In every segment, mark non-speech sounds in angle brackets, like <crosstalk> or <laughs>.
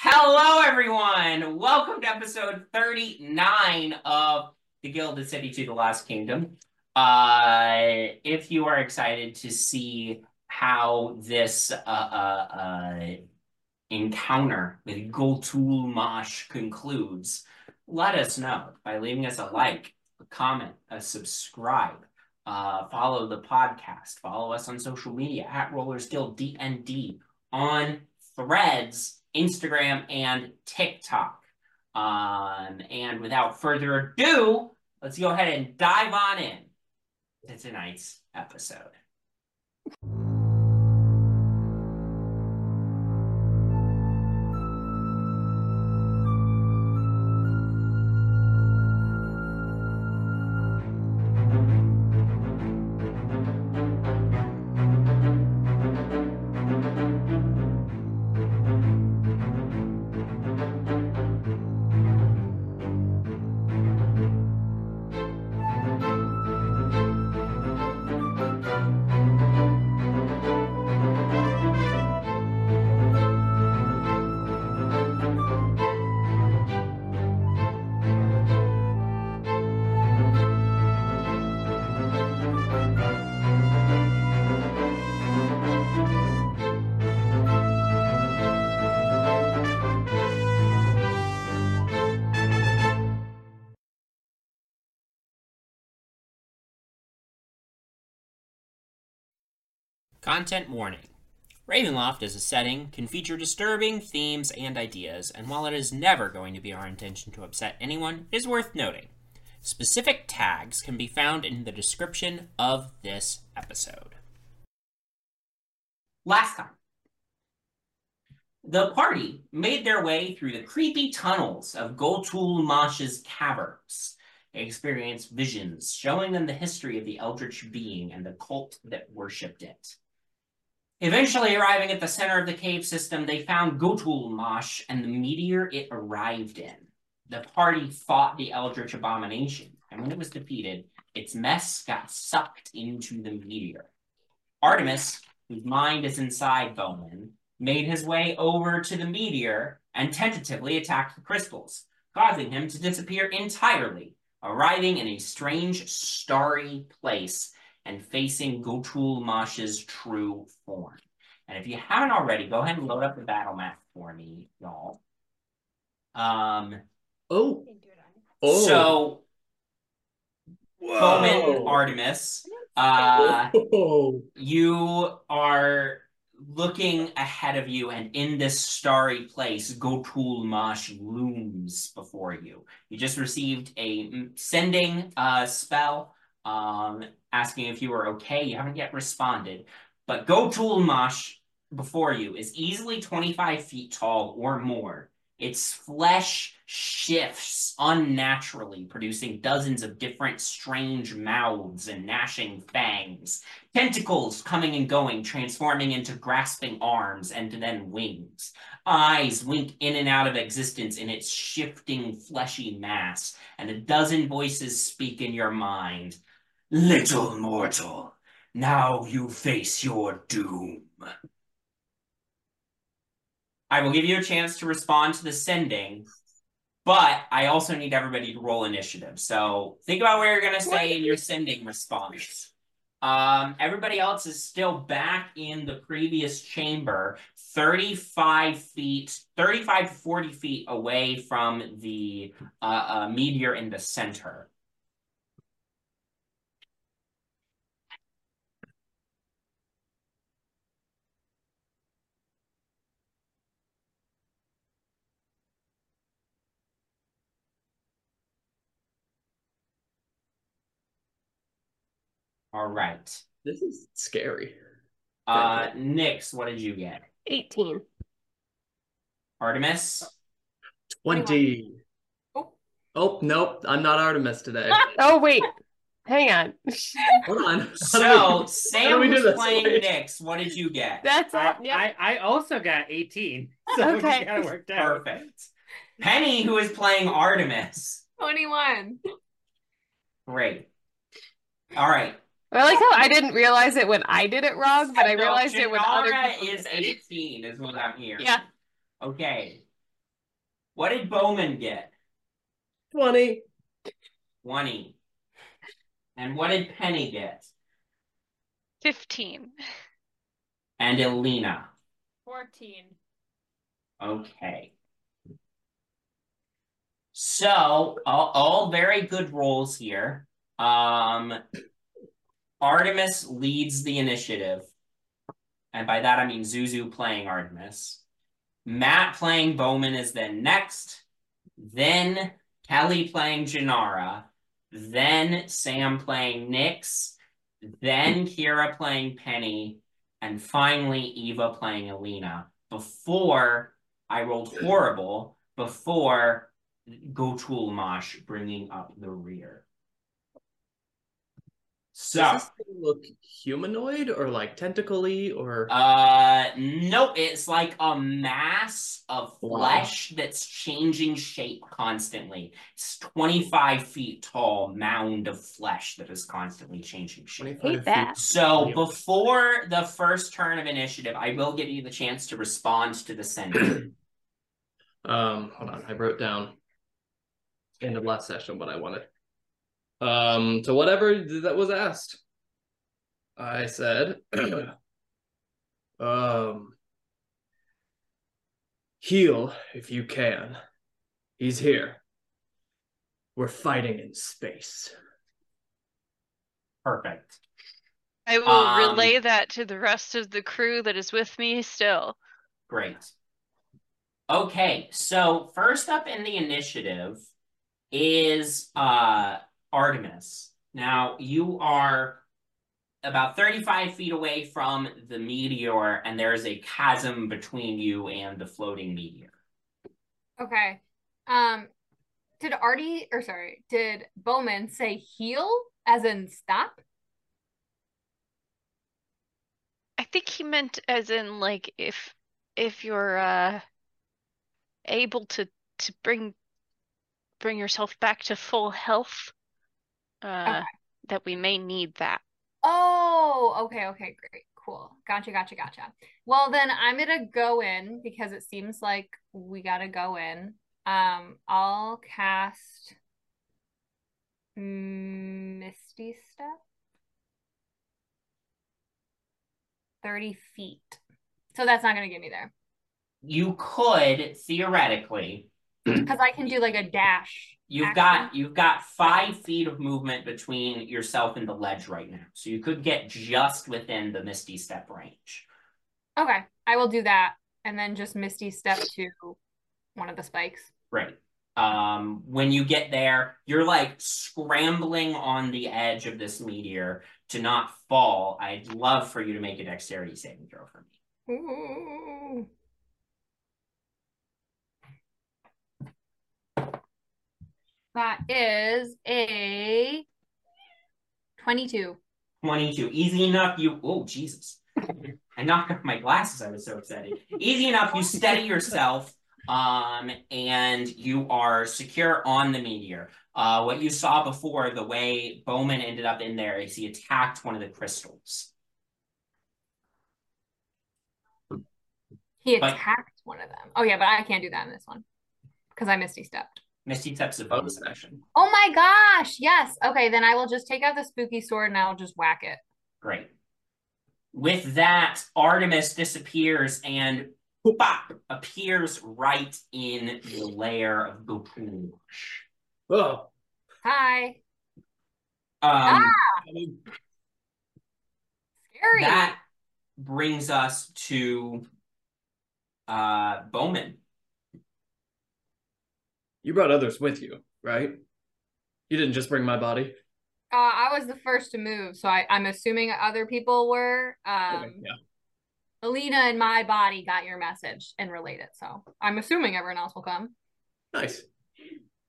Hello, everyone. Welcome to episode 39 of The Gilded City to the Lost Kingdom. Uh, if you are excited to see how this uh, uh, uh, encounter with Ghoutl'mosz concludes, let us know by leaving us a like, a comment, a subscribe. Uh, follow the podcast. Follow us on social media at Rollers Guild DND on Threads Instagram, and TikTok. Um, and without further ado, let's go ahead and dive on in to tonight's episode. Content warning. Ravenloft as a setting can feature disturbing themes and ideas, and while it is never going to be our intention to upset anyone, it is worth noting. Specific tags can be found in the description of this episode. Last time, the party made their way through the creepy tunnels of Ghoutl'mosz's caverns. They experienced visions showing them the history of the eldritch being and the cult that worshipped it. Eventually arriving at the center of the cave system, they found Gotul and the meteor it arrived in. The party fought the Eldritch Abomination, and when it was defeated, its mess got sucked into the meteor. Artemis, whose mind is inside Bowmin, made his way over to the meteor and tentatively attacked the crystals, causing him to disappear entirely, arriving in a strange, starry place and facing Ghoutl'mosz's true form. And if you haven't already, go ahead and load up the battle map for me, y'all. Um, oh. oh. So, Bowmin Artemis, uh, you are looking ahead of you, and in this starry place, Ghoutl'mosz looms before you. You just received a sending uh, spell um, asking if you were okay. You haven't yet responded. But Ghoutl'mosz before you is easily 25 feet tall or more. Its flesh shifts unnaturally, producing dozens of different strange mouths and gnashing fangs. Tentacles coming and going, transforming into grasping arms and then wings. Eyes wink in and out of existence in its shifting fleshy mass, and a dozen voices speak in your mind. Little mortal, now you face your doom. I will give you a chance to respond to the sending, but I also need everybody to roll initiative. So think about where you're going to say in your sending response. Um, everybody else is still back in the previous chamber, 35 feet, 35 to 40 feet away from the uh, uh, meteor in the center. All right. This is scary. Uh, Nyx, what did you get? 18. Artemis? 20. Oh. Oh, nope. I'm not Artemis today. <laughs> Oh, wait. Hang on. Hold on. How So, we- Sam we was playing Wait. Nyx. What did you get? That's I, it. Yep. I, I also got 18. <laughs> So Okay. we got it worked out. Perfect. Penny, who is playing Artemis. 21. Great. All right. I like how I didn't realize it when I did it wrong, but I No, realized it when other people is 18, is what I'm hearing. Yeah. Okay. What did Bowmin get? 20. 20. And what did Penny get? 15. And Elina. 14. Okay. So, all, all very good rolls here. Um, Artemis leads the initiative. And by that I mean Zuzu playing Artemis. Matt playing Bowmin is then next. Then Kelly playing Jinarra. Then Sam playing Nyx. Then Kyra playing Penny. And finally Eva playing Elina. Before I rolled horrible before Ghoutl'mosz bringing up the rear. So, Does this thing look humanoid or like tentacly or uh, no, it's like a mass of Wow. flesh that's changing shape constantly. It's 25 feet tall mound of flesh that is constantly changing shape. 25 Hate that. So before the first turn of initiative, I will give you the chance to respond to the sender. <clears throat> <clears throat> Um, hold on. I wrote down end of last session what I wanted. Um, to whatever that was asked. I said, <clears throat> um, heal if you can. He's here. We're fighting in space. Perfect. I will Um, relay that to the rest of the crew that is with me still. Great. Okay, so first up in the initiative is uh Artemis. Now you are about 35 feet away from the meteor, and there is a chasm between you and the floating meteor. Okay. Um, did Artie, or sorry, did Bowmin say heal as in stop? I think he meant as in like if if you're uh able to to bring bring yourself back to full health, uh that we may need that. Oh, okay, okay, great, cool. Gotcha, gotcha, gotcha. Well, then I'm gonna go in because it seems like we gotta go in. Um, I'll cast Misty Step. 30 feet. So that's not gonna get me there. You could theoretically, Because I can do like a dash. you've action. got you've got five feet of movement between yourself and the ledge right now, so you could get just within the Misty Step range. Okay, I will do that. And then just Misty Step to one of the spikes. Right. Um, when you get there, you're like scrambling on the edge of this meteor to not fall. I'd love for you to make a dexterity saving throw for me. Ooh. That is a 22. 22. Easy enough. You, oh, Jesus. I knocked off my glasses. I was so excited. Easy enough. You steady yourself. Um, and you are secure on the meteor. Uh, what you saw before, the way Bowmin ended up in there is he attacked one of the crystals. He But- attacked one of them. Oh, yeah, but I can't do that in this one because I Misty stepped. Misty Steps of bonus action. Oh my gosh. Yes. Okay, then I will just take out the spooky sword and I will just whack it. Great. With that, Artemis disappears and pop appears right in the lair of Gokul. Oh, Hi. Um, Scary. that brings us to uh Bowmin. You brought others with you, right? You didn't just bring my body. Uh, I was the first to move, so I, I'm assuming other people were. Um, Okay, yeah. Elina and my body got your message and relayed it. So I'm assuming everyone else will come. Nice.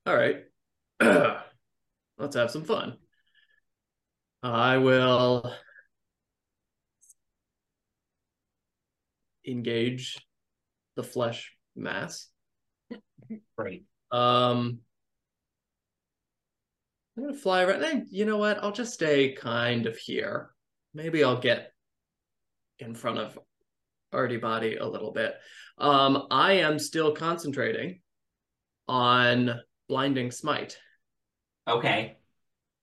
All right. <clears throat> Let's have some fun. I will engage the flesh mass. Great. Um, I'm gonna fly right. eh, You know what? I'll just stay kind of here. Maybe I'll get in front of Artie Body a little bit. Um, I am still concentrating on blinding smite. Okay.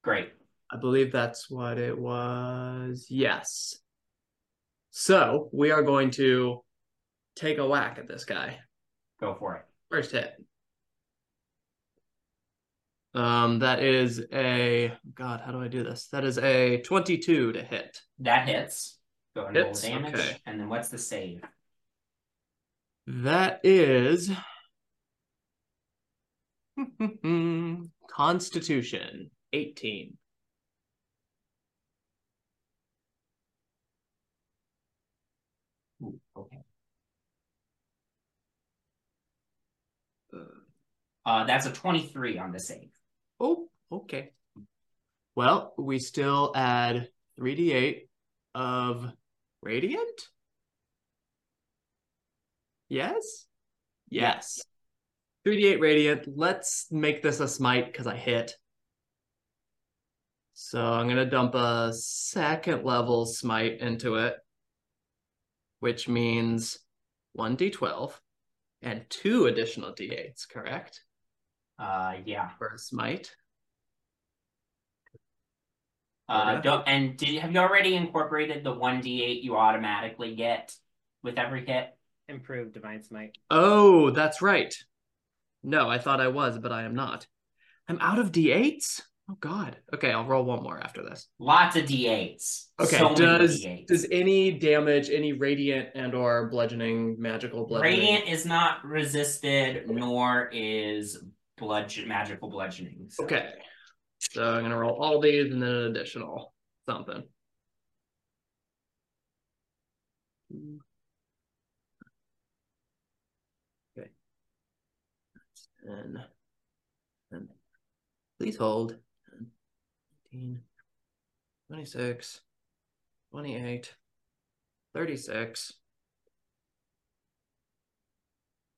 Great. I believe that's what it was. Yes. So we are going to take a whack at this guy. Go for it. First hit. Um, that is a God. How do I do this? That is a twenty-two to hit. That hits. Go ahead and roll damage. okay. And then what's the save? That is <laughs> Constitution eighteen. Ooh, okay. Uh, that's a 23 on the save. Oh, okay. Well, we still add 3d8 of radiant? Yes? Yes. 3d8 radiant. Let's make this a smite because I hit. So I'm going to dump a second level smite into it, which means 1d12 and two additional d8s, correct? Uh, yeah. For a smite. Uh, Okay. don't, and did have you already incorporated the 1d8 you automatically get with every hit? Improved divine smite. Oh, that's right. No, I thought I was, but I am not. I'm out of d8s? Oh god. Okay, I'll roll one more after this. Lots of d8s. Okay, so many does d8s. does any damage, any radiant and or bludgeoning, magical bludgeoning? Radiant is not resisted, nor is bludgeon magical bludgeoning. so- Okay. So I'm gonna roll all these and then an additional something. Okay. 10. And please hold. 19, 26, 28, 36,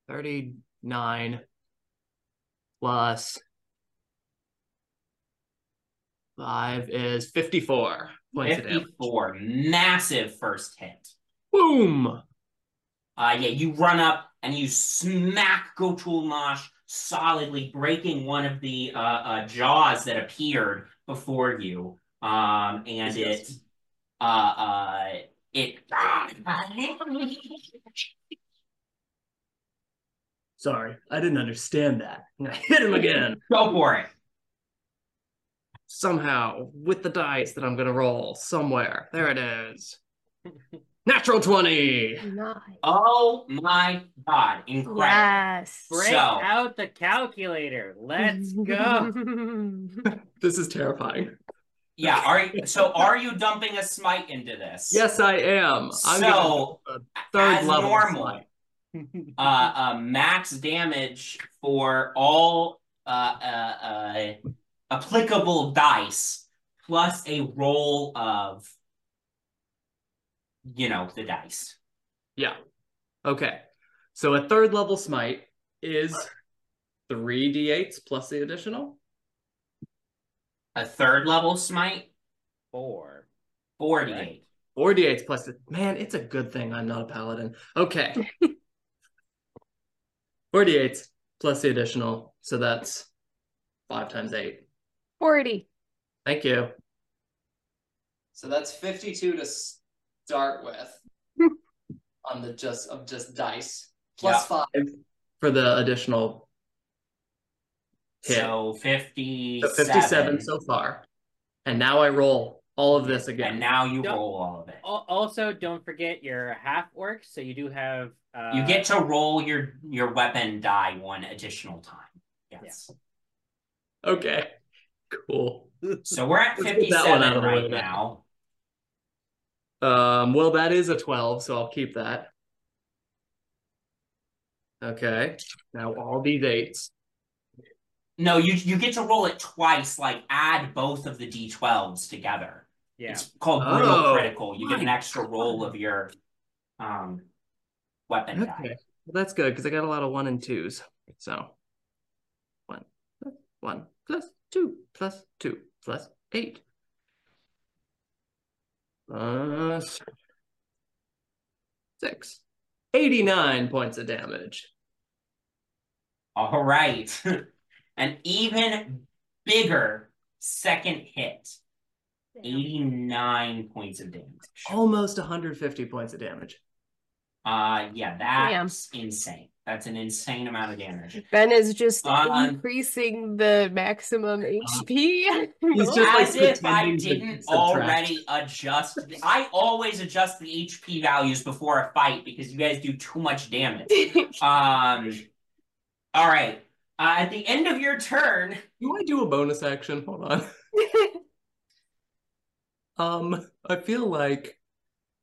39 plus Five is 54 points of damage. 54. Massive first hit. Boom! Uh, yeah, you run up and you smack Ghoutl'mosz solidly, breaking one of the uh, uh, jaws that appeared before you. Um, and it, uh, uh, it. <laughs> <laughs> Sorry, I didn't understand that. <laughs> I'm gonna hit him again. Go for it. Somehow, with the dice that I'm gonna roll somewhere. There it is. Natural 20! Nice. Oh my god! Incredible. Yes. Break So- out the calculator. Let's go. <laughs> This is terrifying. Yeah. Are you, so? Are you dumping a smite into this? Yes, I am. I'm So, gonna third as level normal, smite. <laughs> uh, uh, max damage for all uh, uh, uh, applicable dice plus a roll of, you know, the dice. Yeah. Okay. So a third level smite is three d8s plus the additional. A third level smite, Four. Four d8. Four d8s plus the man, it's a good thing I'm not a paladin. Okay. <laughs> Four d8s plus the additional. So that's five times eight. 40. Thank you. So that's 52 to start with <laughs> on the just of just dice. Plus five for the additional hit. So 57. So 57 so far. And now I roll all of this again. And now you Don't- roll all of it. Also, don't forget your half orc, so you do have. Uh, You get to roll your your weapon die one additional time. Yes. Okay. Cool. So we're at <laughs> Let's get that one 57 out of the way right now. now. Um, well, that is a 12, so I'll keep that. Okay. Now all these eights. No, you you get to roll it twice, like add both of the D12s together. Yeah. It's called brutal Oh, critical. You get an extra roll of your um weapon die. Okay. Well, that's good because I got a lot of one and twos. So one plus one plus two plus two plus eight. Plus six. 89 points of damage. All right. <laughs> An even bigger second hit. 89 points of damage. Almost 150 points of damage. Uh yeah, that's insane. That's an insane amount of damage. Ben is just Uh, increasing the maximum HP. He's just like As if I didn't already adjust. the- I always adjust the HP values before a fight because you guys do too much damage. <laughs> Um, all right. Uh, at the end of your turn, Do I do a bonus action? Hold on. <laughs> Um, I feel like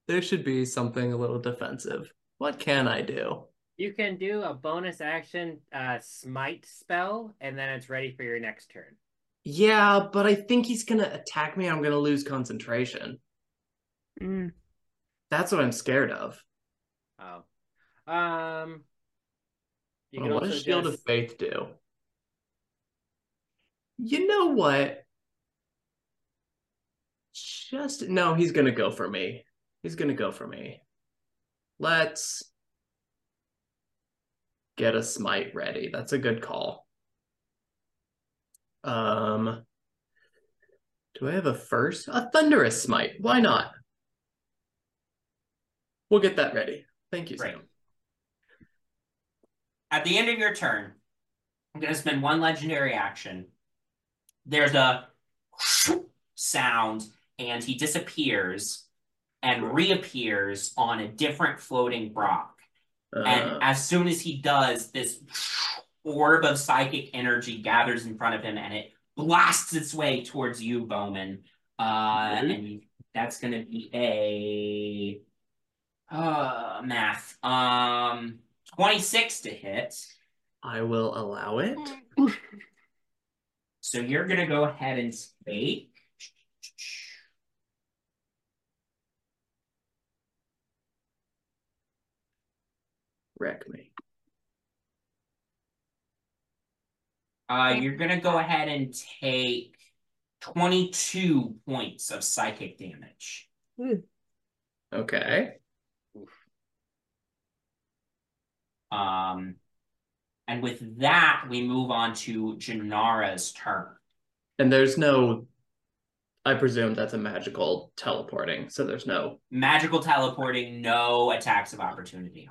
there should be something a little defensive. What can I do? You can do a bonus action uh smite spell, and then it's ready for your next turn. Yeah, but I think he's gonna attack me. I'm gonna lose concentration. Mm. That's what I'm scared of. Oh. Um you can what also does Shield of Faith do? You know what? Just no, he's gonna go for me. He's gonna go for me. Let's get a smite ready. That's a good call. Um do I have a first? A thunderous smite. Why not? We'll get that ready. Thank you, Great. Sam. at the end of your turn, I'm going to spend one legendary action. There's a <laughs> sound, and he disappears and reappears on a different floating rock. And Uh, as soon as he does, this orb of psychic energy gathers in front of him and it blasts its way towards you, Bowmin. Uh, Mhm. and that's going to be a uh, math. Um, 26 to hit. I will allow it. So you're going to go ahead and take. Wreck me. Uh, you're going to go ahead and take 22 points of psychic damage. Okay. Um, and with that, we move on to Jinarra's turn. And there's no, I presume that's a magical teleporting, so there's no. Magical teleporting, no attacks of opportunity.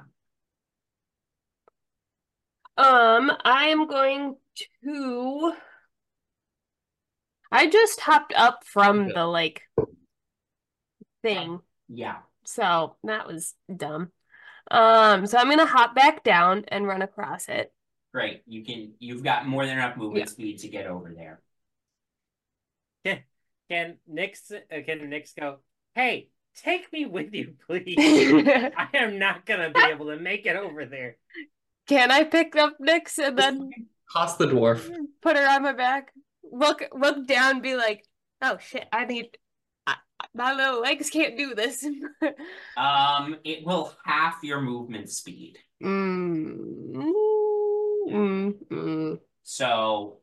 Um, I am going to. I just hopped up from the like thing, Yeah. so that was dumb. Um, so I'm gonna hop back down and run across it. Great. You can you've got more than enough movement Yeah. speed to get over there. <laughs> Can Nyx uh, can Nyx go, hey, take me with you, please. <laughs> I am not gonna be able to make it over there. I pick up Nyx and then Toss the dwarf. put her on my back? Look, look down, be like, oh shit, I need. I, my little legs can't do this. <laughs> Um, it will half your movement speed. Mm, mm, mm. So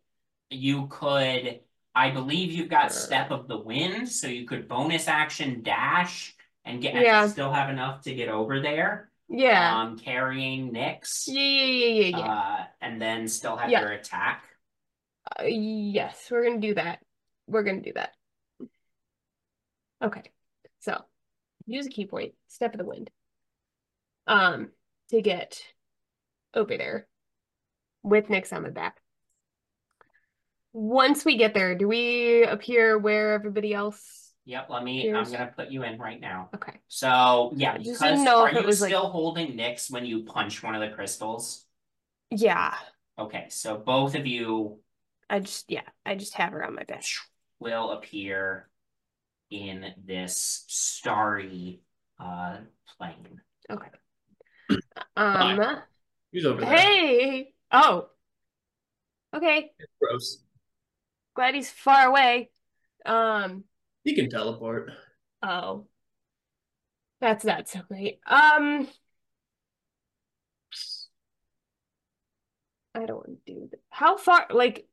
you could, I believe you've got step of the wind, so you could bonus action dash and get and Yeah. still have enough to get over there. Yeah. Um, carrying Nyx. Yeah, yeah, yeah, yeah, yeah. Uh, and then still have Yeah. your attack. Uh, yes, we're gonna do that. We're gonna do that. Okay, so use a key point, step of the wind, um, to get over there with Nyx on my back. Once we get there, do we appear where everybody else? Yep, let me, Here's- I'm gonna put you in right now. Okay. So yeah, I because didn't know are you was, like- still holding Nyx when you punch one of the crystals? Yeah, Okay, so both of you I just yeah, I just have her on my back. will appear in this starry uh plane. Okay. Um. Who's over there? Hey. Oh. Okay. Gross. Glad he's far away. Um. He can teleport. Oh. That's not so great. Um. I don't want to do that. How far? Like.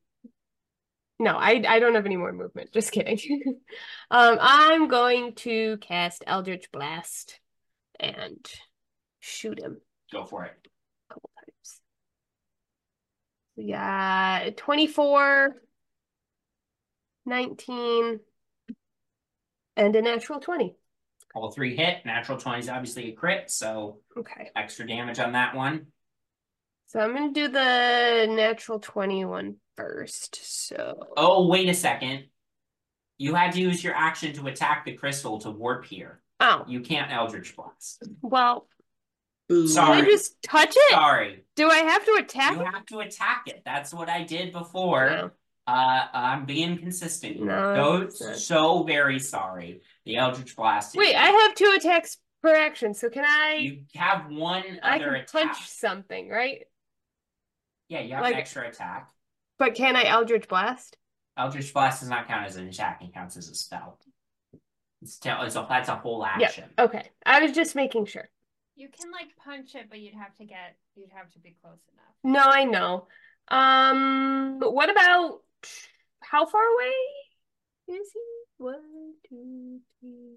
No, I I don't have any more movement. Just kidding. <laughs> um, I'm going to cast Eldritch Blast and shoot him Go for it. a couple times. Yeah, 24, 19, and a natural 20. All three hit. Natural 20 is obviously a crit, so Okay. extra damage on that one. So I'm gonna do the natural 21 first. So Oh, wait a second. You had to use your action to attack the crystal to warp here. oh You can't Eldritch Blast. well, Boo. can Sorry. I just touch it? Sorry. Do I have to attack You have to attack it. That's what I did before. No. Uh, I'm being consistent. here. No, so, so very sorry. The Eldritch Blast. Wait, I have two attacks per action, so can I? You have one I other can attack. punch something, right? Yeah, you have like- an extra attack. But can I Eldritch Blast? Eldritch Blast does not count as an attack; it counts as a spell. It's, tell it's a that's a whole action. Okay, I was just making sure. You can like punch it, but you'd have to get you'd have to be close enough. No, I know. Um, what about how far away is he? One, two, three.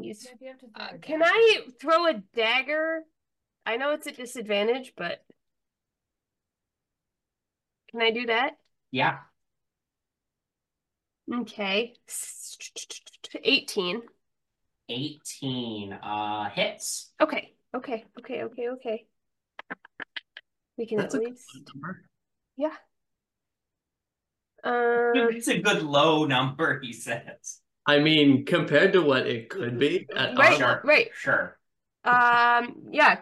He's. Maybe you have to throw Uh, can. I throw a dagger? I know it's a disadvantage, but can I do that? Yeah, Okay. 18. eighteen uh hits. Okay. Okay. Okay. Okay. Okay. We can That's at a good least. number. Yeah. Um, It's a good low number, he says. I mean, compared to what it could be at Right, armor, right. Sure, um, yeah.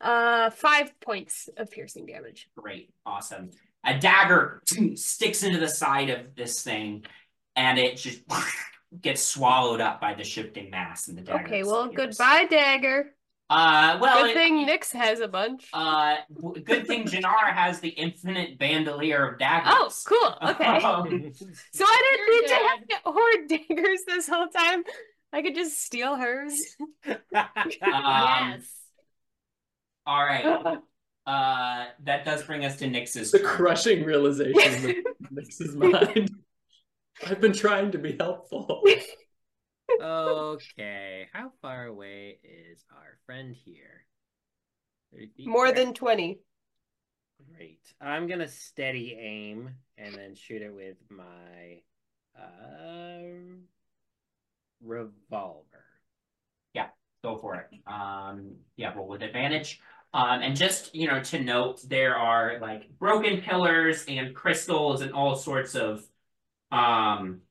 Uh, five points of piercing damage. great, awesome. A dagger sticks into the side of this thing, and it just <laughs> gets swallowed up by the shifting mass, and the dagger. Okay, well, goodbye, dagger. Uh, well, Good it- thing Nyx has a bunch. Uh, good thing Jinarra has the infinite bandolier of daggers. Oh, cool. <laughs> Okay. Um, So I didn't need to have to hoard daggers this whole time. I could just steal hers. <laughs> um, yes. All right. Uh, that does bring us to Nyx's the turn. crushing realization that <laughs> this is mine. I've been trying to be helpful. Okay, how far away is our friend here? More Great. than 20. Great. I'm gonna steady aim and then shoot it with my uh, revolver. Yeah, go for it. Um, yeah, roll with advantage. Um, and just you know to note, there are like broken pillars and crystals and all sorts of um,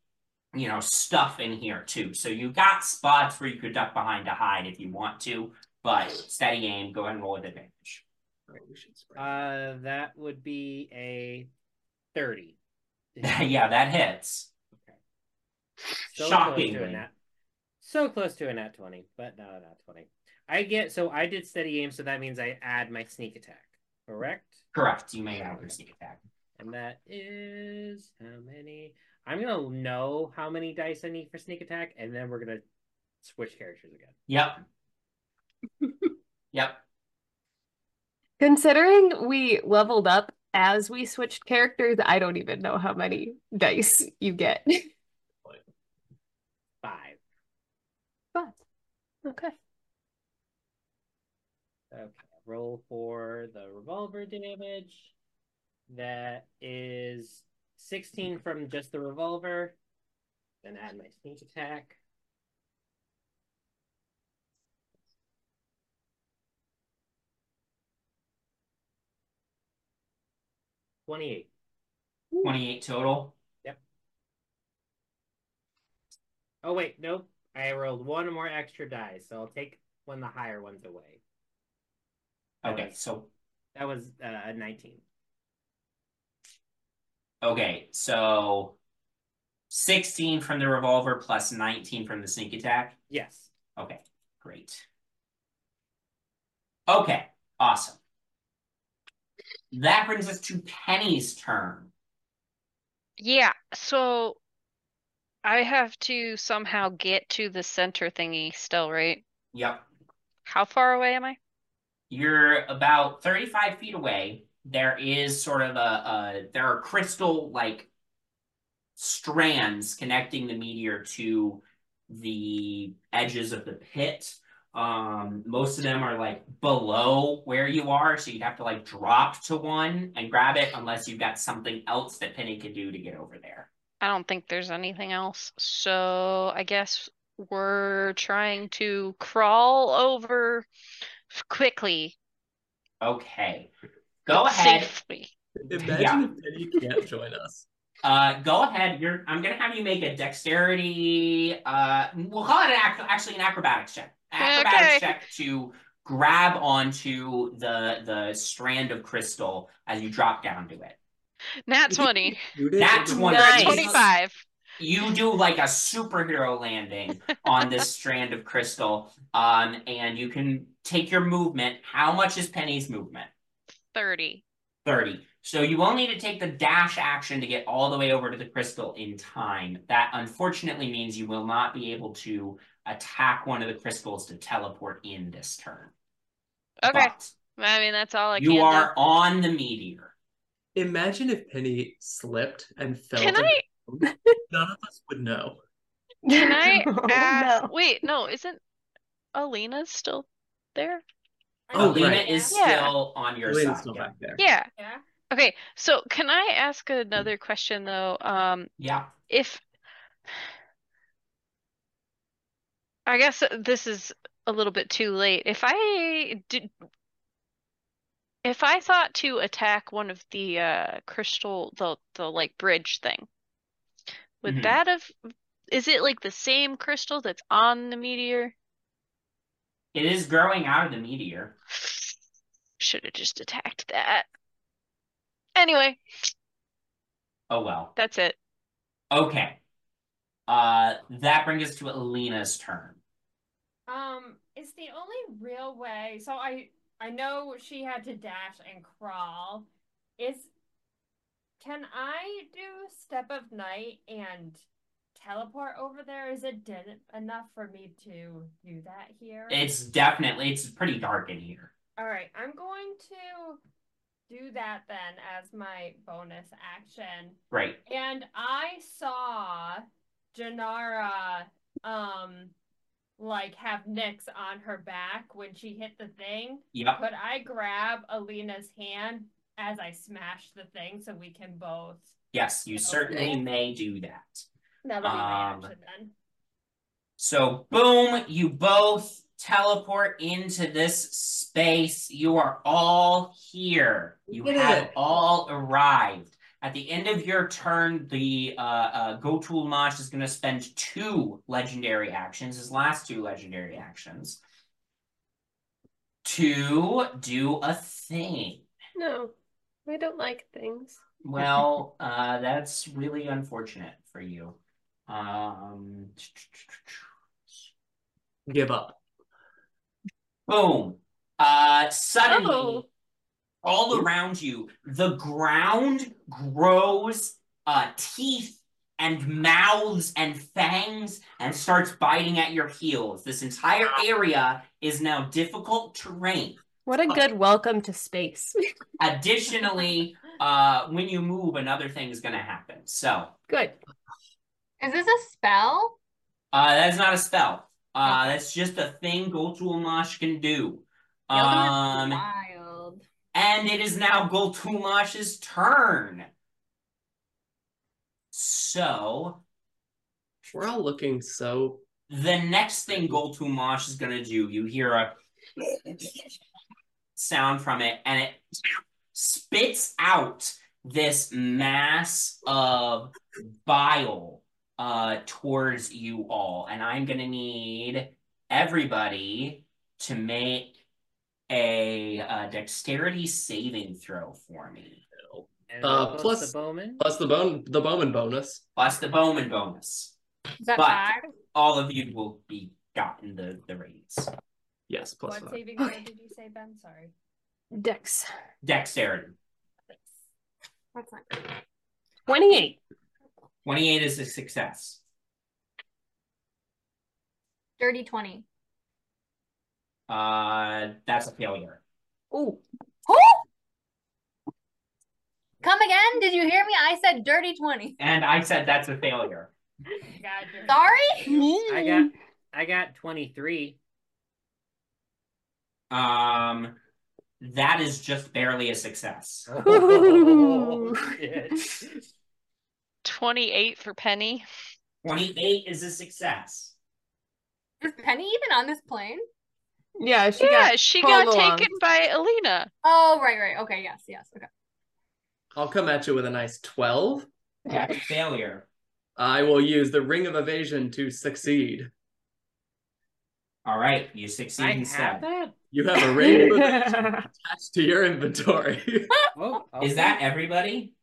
you know, stuff in here too. So you got spots where you could duck behind to hide if you want to, but steady aim. Go ahead and roll with advantage. Right, we should spread. Uh, that would be a thirty. <laughs> yeah, that hits. So close to a Shockingly. nat. So close to a nat 20, but no, not 20. I get so I did steady aim, so that means I add my sneak attack, correct? Correct. You may have your sneak attack. And that is how many? I'm gonna know how many dice I need for sneak attack, and then we're gonna switch characters again. Yep. yep. Considering we leveled up as we switched characters, I don't even know how many dice you get. <laughs> Five. But okay. Okay, roll for the revolver damage. That is 16 from just the revolver. Then add my sneak attack. Twenty-eight. 28 total. Yep. Oh wait, nope. I rolled one more extra die, so I'll take one of the higher ones away. Okay, so That was uh, a 19. Okay, so 16 from the revolver plus 19 from the sneak attack. Yes. Okay, great. Okay, awesome. That brings us to Penny's turn. Yeah, so I have to somehow get to the center thingy still, right? Yep. How far away am I? You're about 35 feet away. There is sort of a, a there are crystal like strands connecting the meteor to the edges of the pit. Um, most of them are like below where you are, so you'd have to like drop to one and grab it unless you've got something else that Penny could do to get over there. I don't think there's anything else. So I guess we're trying to crawl over quickly, Okay. Go ahead. safely. Imagine Yeah. if Penny can't join us. Uh, go ahead. You're. I'm gonna have you make a dexterity. Uh, we'll call it an ac- actually an acrobatics check. Acrobatics Okay. check to grab onto the the strand of crystal as you drop down to it. Nat 20. Shoot it Nat 20. Nice. 25. You do like a superhero landing on this <laughs> strand of crystal. Um, and you can take your movement. How much is Penny's movement? 30. 30. So you will need to take the dash action to get all the way over to the crystal in time. That unfortunately means you will not be able to attack one of the crystals to teleport in this turn. Okay. But I mean, that's all I you can are on the meteor. Imagine if Penny slipped and fell. Can I. None of us would know. can I <laughs> Oh, no. wait, no, isn't Elina still there? Oh, Lena right. is Yeah. still on your Elina's side. still Yeah. back there. Yeah. Yeah. Okay, so can I ask another question though? Um, yeah. if I guess this is a little bit too late. If I did, if I thought to attack one of the uh crystal, the the like bridge thing, would Mhm. that have, is it like the same crystal that's on the meteor? It is growing out of the meteor. Should have just attacked that. Anyway, Oh well. that's it. Okay. Uh, that brings us to Elina's turn. Um, it's the only real way. So I I know she had to dash and crawl. Is can I do step of night and teleport over there? Is it did enough for me to do that here? It's definitely it's pretty dark in here. All right, I'm going to do that then as my bonus action. Right. And I saw Jinarra um like have Nyx on her back when she hit the thing. Yeah. Could I grab Elina's hand as I smash the thing so we can both Yes, you certainly Okay. may do that. That'll be my Um, action then. So, boom, you both teleport into this space. You are all here. You have all arrived. At the end of your turn, the uh, uh, Ghoutl'mosz is going to spend two legendary actions, his last two legendary actions, to do a thing. No, we don't like things. Well, uh, that's really unfortunate for you. Um, Give up. Boom. Uh, suddenly, Oh. all around you, the ground grows uh, teeth and mouths and fangs and starts biting at your heels. This entire area is now difficult terrain. What a good welcome to space. <laughs> Additionally, uh, when you move, another thing is going to happen. So, Good. Is this a spell? uh, that's not a spell. Uh, Okay. that's just a thing Ghoutl'mosz can do. Yeah, that's Um, wild. And it is now Ghoutl'mosz's turn. So, We're all looking so. the next thing Ghoutl'mosz is going to do, you hear a sound from it, and it spits out this mass of bile uh, towards you all. And I'm going to need everybody to make a, uh dexterity saving throw for me. Uh, plus plus- the Bowmin. Plus the bone the Bowmin bonus. Plus the Bowmin bonus. Is that But- five? All of you will be gotten the the radius. Yes, plus What five. saving throw did you say, Ben? Sorry. Dex. Dexterity. That's not great. 28. 28 is a success. Dirty 20. Uh that's a failure. Ooh. Come again? Did you hear me? I said dirty 20. And I said that's a failure. Gotcha. Sorry? I got I got 23. Um that is just barely a success. <laughs> Oh, shit. 28 for Penny. 28 is a success. Is Penny even on this plane? Yeah, she yeah, got she got along. taken by Elina. Oh, right, right. Okay, yes, yes. Okay. I'll come at you with a nice 12. That's a failure. I will use the ring of evasion to succeed. All right, you succeed I instead. have that? You have a ring of <laughs> evasion attached to your inventory. Oh, <laughs> Is that everybody?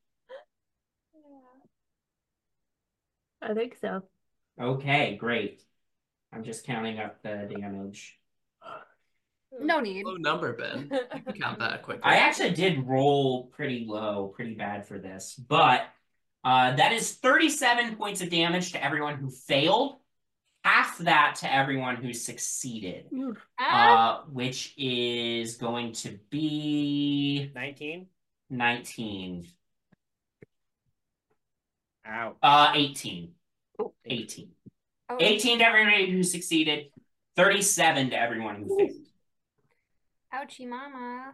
I think so. Okay, great. I'm just counting up the damage. No need. Low number, Ben. You can <laughs> count that quickly. I actually did roll pretty low, pretty bad for this, but uh, that is 37 points of damage to everyone who failed, half that to everyone who succeeded, Ah, uh, which is going to be 19? 19, Ow. uh, 18, Oh, 18, oh, 18 to everybody who succeeded, 37 to everyone who failed. Ouchie mama.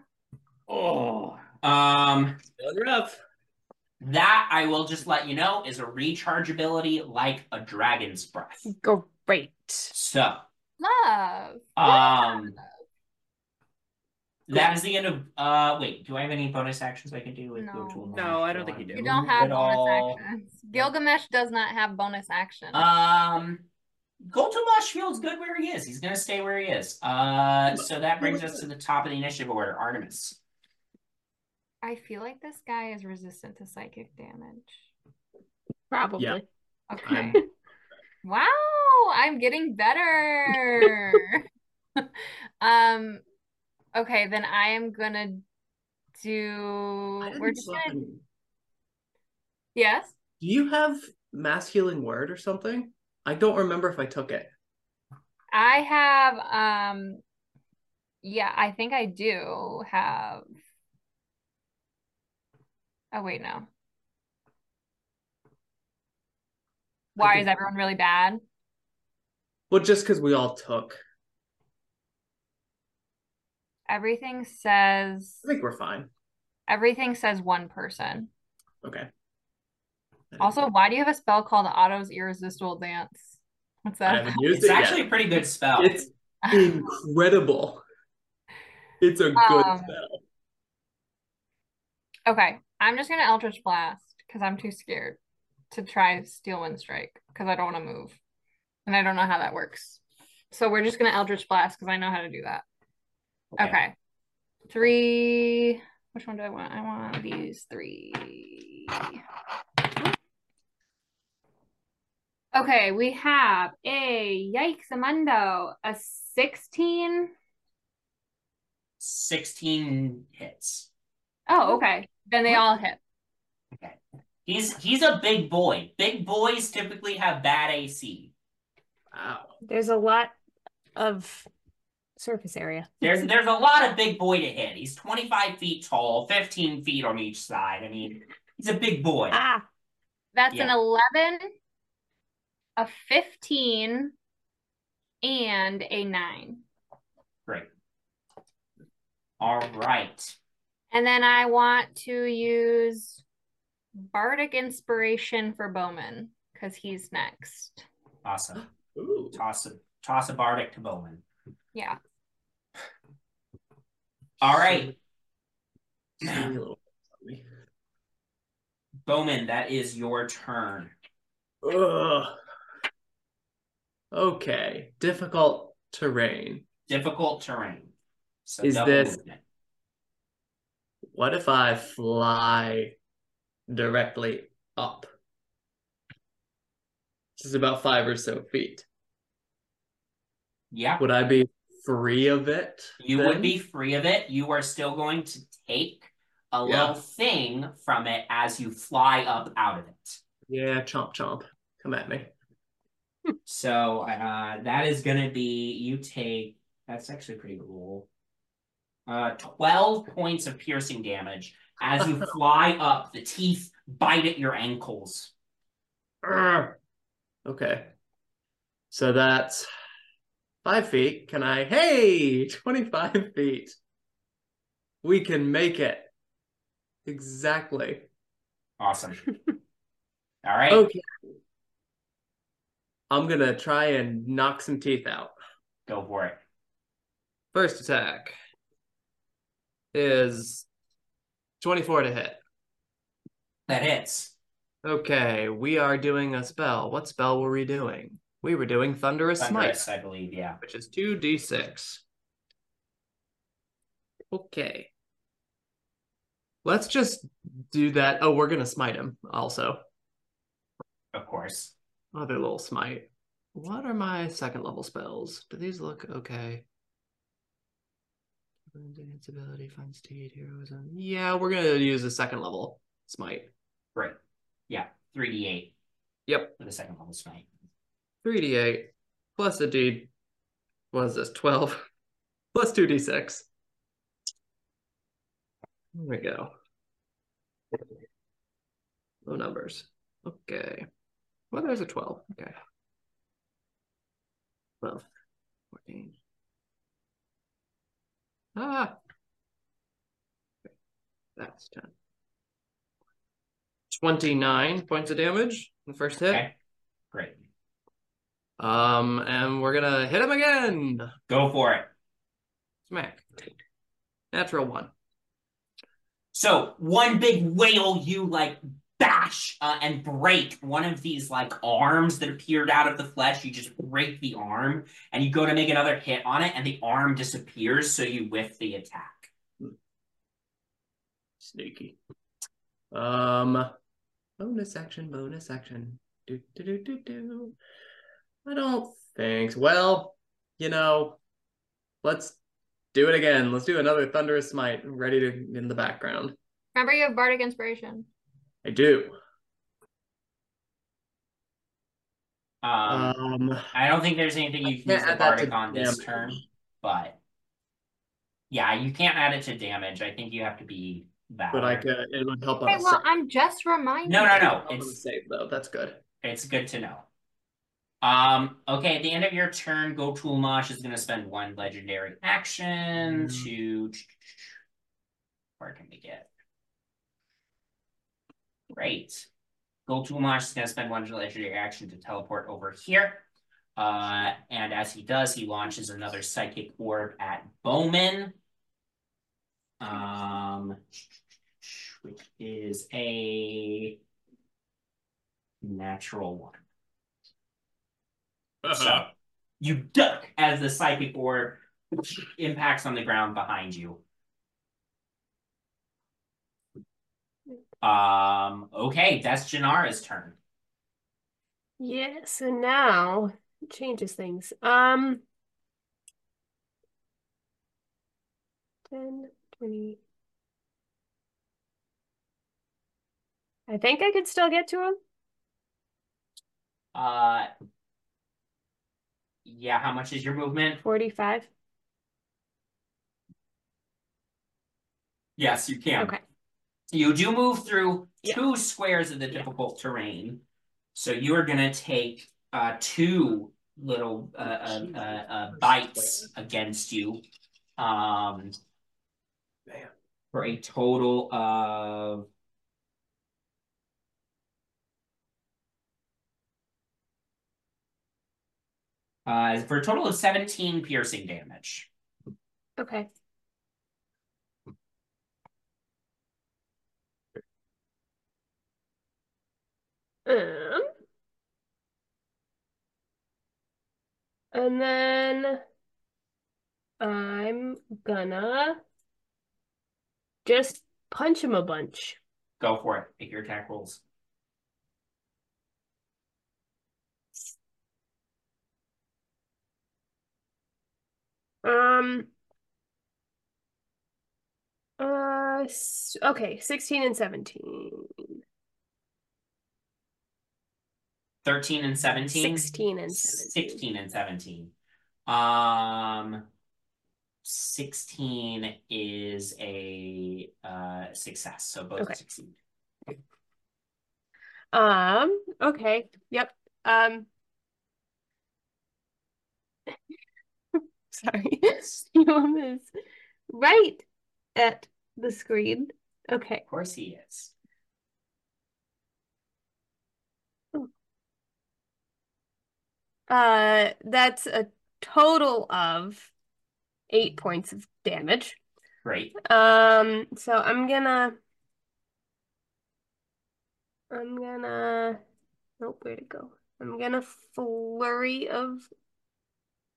Oh. Um, Feeling rough. that I will just let you know is a rechargeability like a dragon's breath. Great. So, Love. um, that is the end of. Uh, wait, do I have any bonus actions I can do with No. Go No, I don't think you do. You don't have bonus all. actions. Gilgamesh does not have bonus action. Um, Ghoutl'mosz feels good where he is. He's gonna stay where he is. Uh, so that brings us to the top of the initiative order. Artemis. I feel like this guy is resistant to psychic damage. Probably. Yeah. Okay. I'm- Wow, I'm getting better. <laughs> um okay, then I am gonna do we're just gonna Yes. Do you have mass healing word or something? I don't remember if I took it. I have um yeah, I think I do have Oh wait, no. Why is everyone really bad? Well, just because we all took. Everything says I think we're fine. everything says one person. Okay. Also, why do you have a spell called Otto's Irresistible Dance? What's I that? haven't used It's it yet. actually a pretty good spell. It's incredible. It's a good Um, spell. Okay, I'm just gonna Eldritch Blast because I'm too scared to try Steel Wind Strike because I don't want to move, and I don't know how that works. So we're just gonna Eldritch Blast because I know how to do that. Okay. Three. Which one do I want? I want these three. Okay, we have a Yikes Amundo, a 16. 16 hits. Oh, okay. Then they all hit. Okay. He's he's a big boy. Big boys typically have bad AC. Wow. There's a lot of surface area. There's there's a lot of big boy to hit. He's 25 feet tall, 15 feet on each side. I mean, he's a big boy. Ah, That's an 11, a 15, and a 9. Great. All right. And then I want to use Bardic Inspiration for Bowmin because he's next. Awesome. Ooh. Toss a toss a bardic to Bowmin. Yeah. All right. Bowmin, that is your turn. Ugh. Okay. Difficult terrain. Difficult terrain. So Is this- movement. What if I fly directly up. This is about five or so feet. Yeah. Would I be free of it? You then? would be free of it. You are still going to take a Yeah. little thing from it as you fly up out of it. Yeah, chomp chomp. Come at me. So uh, that is going to be you take. That's actually pretty cool. Uh, twelve points of piercing damage as you <laughs> fly up. The teeth bite at your ankles. Okay. So that's five feet. Can I? Hey, <laughs> 25 feet. We can make it. Exactly. Awesome. <laughs> All right. Okay. I'm gonna try and knock some teeth out. Go for it. First attack is 24 to hit. That hits. Okay, we are doing a spell. What spell were we doing? We were doing Thunderous, Thunderous, Smite, I believe. Yeah. which is 2d6. Okay. Let's just do that. Oh, we're gonna smite him also. Of course. Other little smite. What are my second level spells? Do these look okay? Invincibility, finds heroism. Yeah, we're gonna use a second level smite. Great. Yeah. Three d eight Yep, for the second level smite. 3d8 plus a d. What is this? 12 <laughs> plus 2d6. There we go. Low numbers. Okay. Well, there's a 12. Okay. 12, 14. Ah. That's 10. 29 points of damage in the first hit. Okay. Um, and we're gonna hit him again. Go for it. Smack. Natural one. So one big whale, you like bash uh, and break one of these like arms that appeared out of the flesh. You just break the arm, and you go to make another hit on it, and the arm disappears. So you whiff the attack. Sneaky. Um, bonus action, bonus action. Do do do do do. I don't think. Well, you know, let's do it again. Let's do another thunderous smite. Ready to in the background. Remember, you have bardic inspiration. I do. Um, Um, I don't think there's anything you can can't use the add that bardic to on this damage. turn, but yeah, you can't add it to damage. I think you have to be that. but I could. It would help on Okay, a well, save. I'm just reminding. No, no, you. no. Help on a It's save though. That's good. It's good to know. Um, okay, at the end of your turn, Ghoutl'mosz is gonna spend one legendary action Mm. to where can we get? Great. Ghoutl'mosz is gonna spend one legendary action to teleport over here. Uh, and as he does, he launches another psychic orb at Bowmin. Um, which is a natural one. So you duck as the psychic orb impacts on the ground behind you. Um, okay, that's Jinarra's turn. Yeah, so now it changes things. Um 10, 20. I think I could still get to him. Uh yeah, how much is your movement? 45. Yes, you can. Okay. You do move through Yeah. two squares of the Yeah. difficult terrain. So you are gonna take uh two little uh, uh, uh, uh bites against you. Um Man. for a total of uh for a total of 17 piercing damage. Okay. Um, and then I'm gonna just punch him a bunch. Go for it. Pick your attack rolls. Um. Uh. Okay. Sixteen and seventeen. 13 and 17? Sixteen and seventeen. 16 and 17. Um 16 is a uh success, so both Okay. succeed. Um. Okay. Yep. Um. <laughs> Sorry. <laughs> Ewan is right at the screen. Okay. Of course he is. Uh, that's a total of eight points of damage. Right. Um, so I'm gonna, I'm gonna, nope, where'd it go? I'm gonna flurry of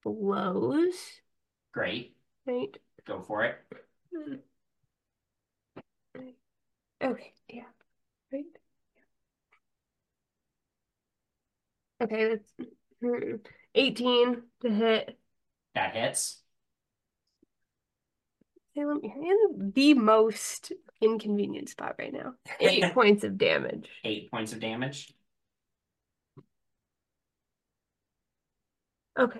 blows, Great. right? Go for it. Hmm. Okay, yeah, right. Okay, that's hmm, 18 to hit. That hits. You're in the most inconvenient spot right now. Eight <laughs> points of damage. Eight points of damage. Okay.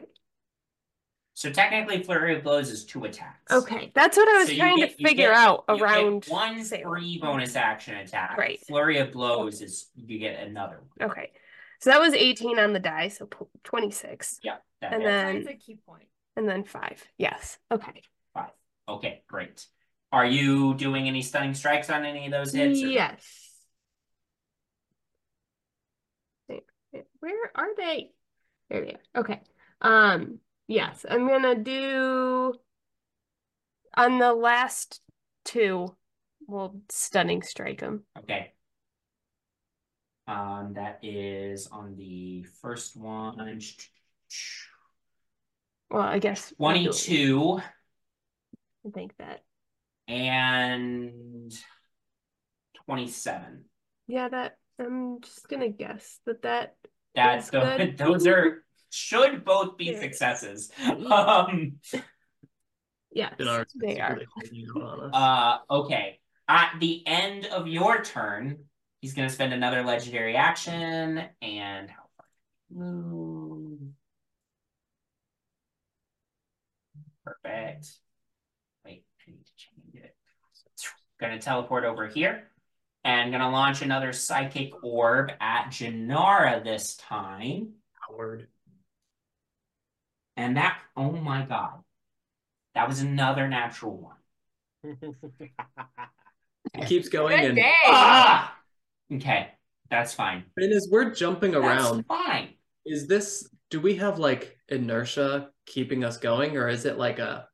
So technically, flurry of blows is two attacks. Okay. That's what I was So trying get- to figure get- out You get around one Salem. free bonus action attack. Right. Flurry of blows is you get another one. Okay. So that was 18 on the die, so 26. Yeah. That And hits. then That's a key point. and then 5. Yes. Okay. Five. Okay, great. Are you doing any stunning strikes on any of those hits? or- Yes. Wait, wait, Where are they? There they are. Okay. Um, yes, I'm gonna do on the last two, we'll stunning strike them. Okay. Um, that is on the first one. Well, I guess Twenty-two I think that. and twenty-seven. Yeah, that I'm just gonna guess that that That's the, good. <laughs> those are should both be successes. Um yes, they are. really holding out on us. uh okay. At the end of your turn, he's gonna spend another legendary action and how far? Move. Perfect. Wait, I need to change it. Gonna teleport over here and gonna launch another psychic orb at Jinarra this time. Howard. And that, oh my god, that was another natural one. <laughs> It keeps going Good and day. Ah! Okay, that's fine. and as we're jumping That's around, fine. is this do we have like inertia keeping us going or is it like a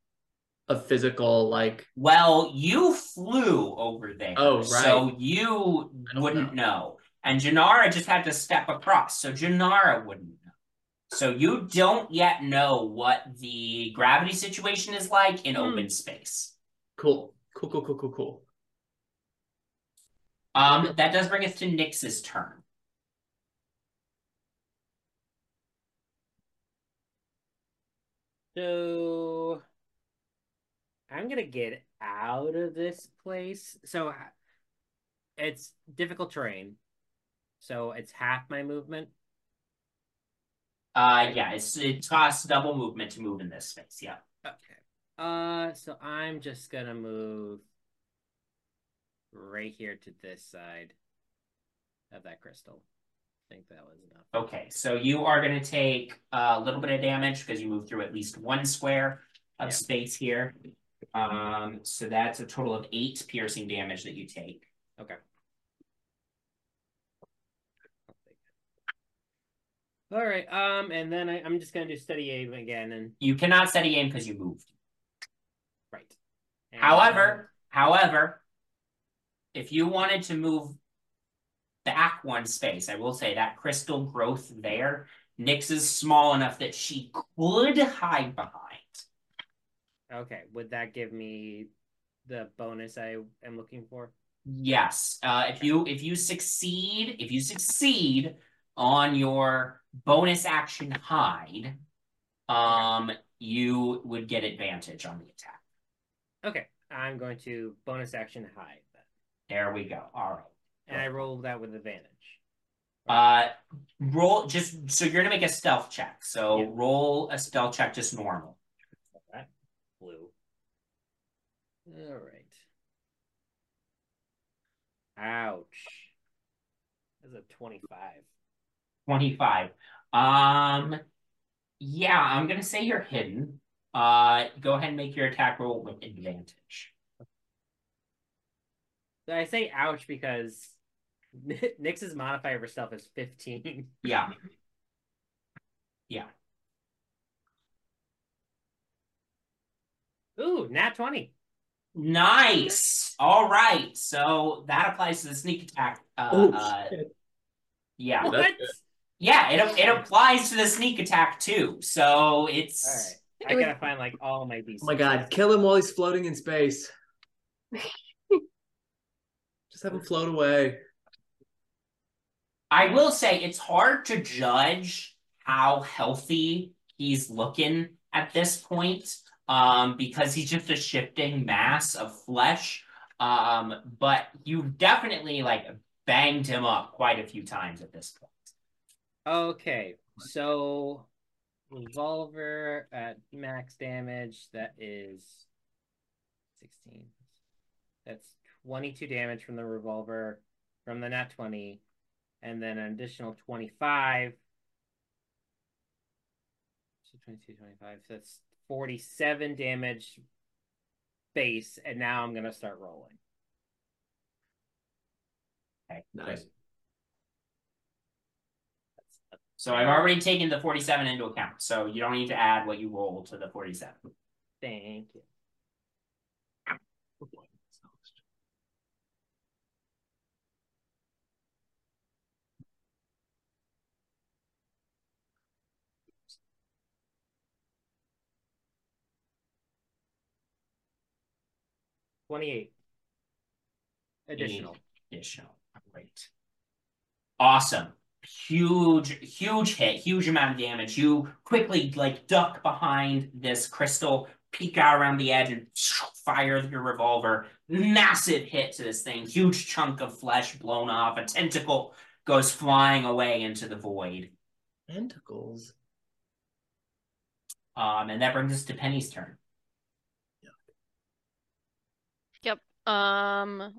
a physical like Well, you flew over there, Oh, right. so you I don't wouldn't know. And Jinarra just had to step across, so Jinarra wouldn't know. So you don't yet know what the gravity situation is like in Hmm. open space. cool cool cool cool cool cool Um, that does bring us to Nyx's turn. So I'm gonna get out of this place. So it's difficult terrain. So it's half my movement. Uh, yeah, it's it costs double movement to move in this space. Yeah. Okay. Uh, so I'm just gonna move right here to this side of that crystal. I think that was enough. Okay, so you are going to take a little bit of damage because you move through at least one square of space here. Um, so that's a total of eight piercing damage that you take. Okay. All right. Um, and then I, I'm just gonna do steady aim again, and You cannot steady aim because you moved. right. And- However, however, if you wanted to move back one space, I will say that crystal growth there, Nyx is small enough that she could hide behind. Okay, would that give me the bonus I am looking for? Yes. Uh, if you if you succeed, if you succeed on your bonus action hide, um, you would get advantage on the attack. Okay, I'm going to bonus action hide then. There we go. All right. And I roll that with advantage. Uh, roll just so you're gonna make a stealth check. So Yeah. roll a stealth check just normal. That blue. All right. Ouch. That's a 25. 25. Um, yeah, I'm gonna say you're hidden. Uh, go ahead and make your attack roll with advantage. So I say ouch because <laughs> Nyx's modifier for stealth is 15. <laughs> Yeah. Yeah. Ooh, nat 20. Nice. All right. So that applies to the sneak attack. Uh, Oh, uh, shit. yeah. That's What? Good. Yeah, it, it applies to the sneak attack too. So it's All right. I gotta find like all my d6s. Oh my god, kill him while he's floating in space. <laughs> Just have him float away. I will say it's hard to judge how healthy he's looking at this point. Um, because he's just a shifting mass of flesh. Um, but you've definitely like banged him up quite a few times at this point. Okay, so revolver at max damage, that is 16. That's 22 damage from the revolver from the nat 20, and then an additional 25. So 22, 25. So that's 47 damage base, and now I'm gonna start rolling. Okay. Nice. So I've already taken the 47 into account. So you don't need to add what you roll to the 47. Thank you. Twenty-eight. Additional. Additional. Great. Awesome. Huge, huge hit, huge amount of damage. You quickly like duck behind this crystal, peek out around the edge, and fire your revolver. Massive hit to this thing. Huge chunk of flesh blown off. A tentacle goes flying away into the void. Tentacles. Um, and that brings us to Penny's turn. Yep. Um,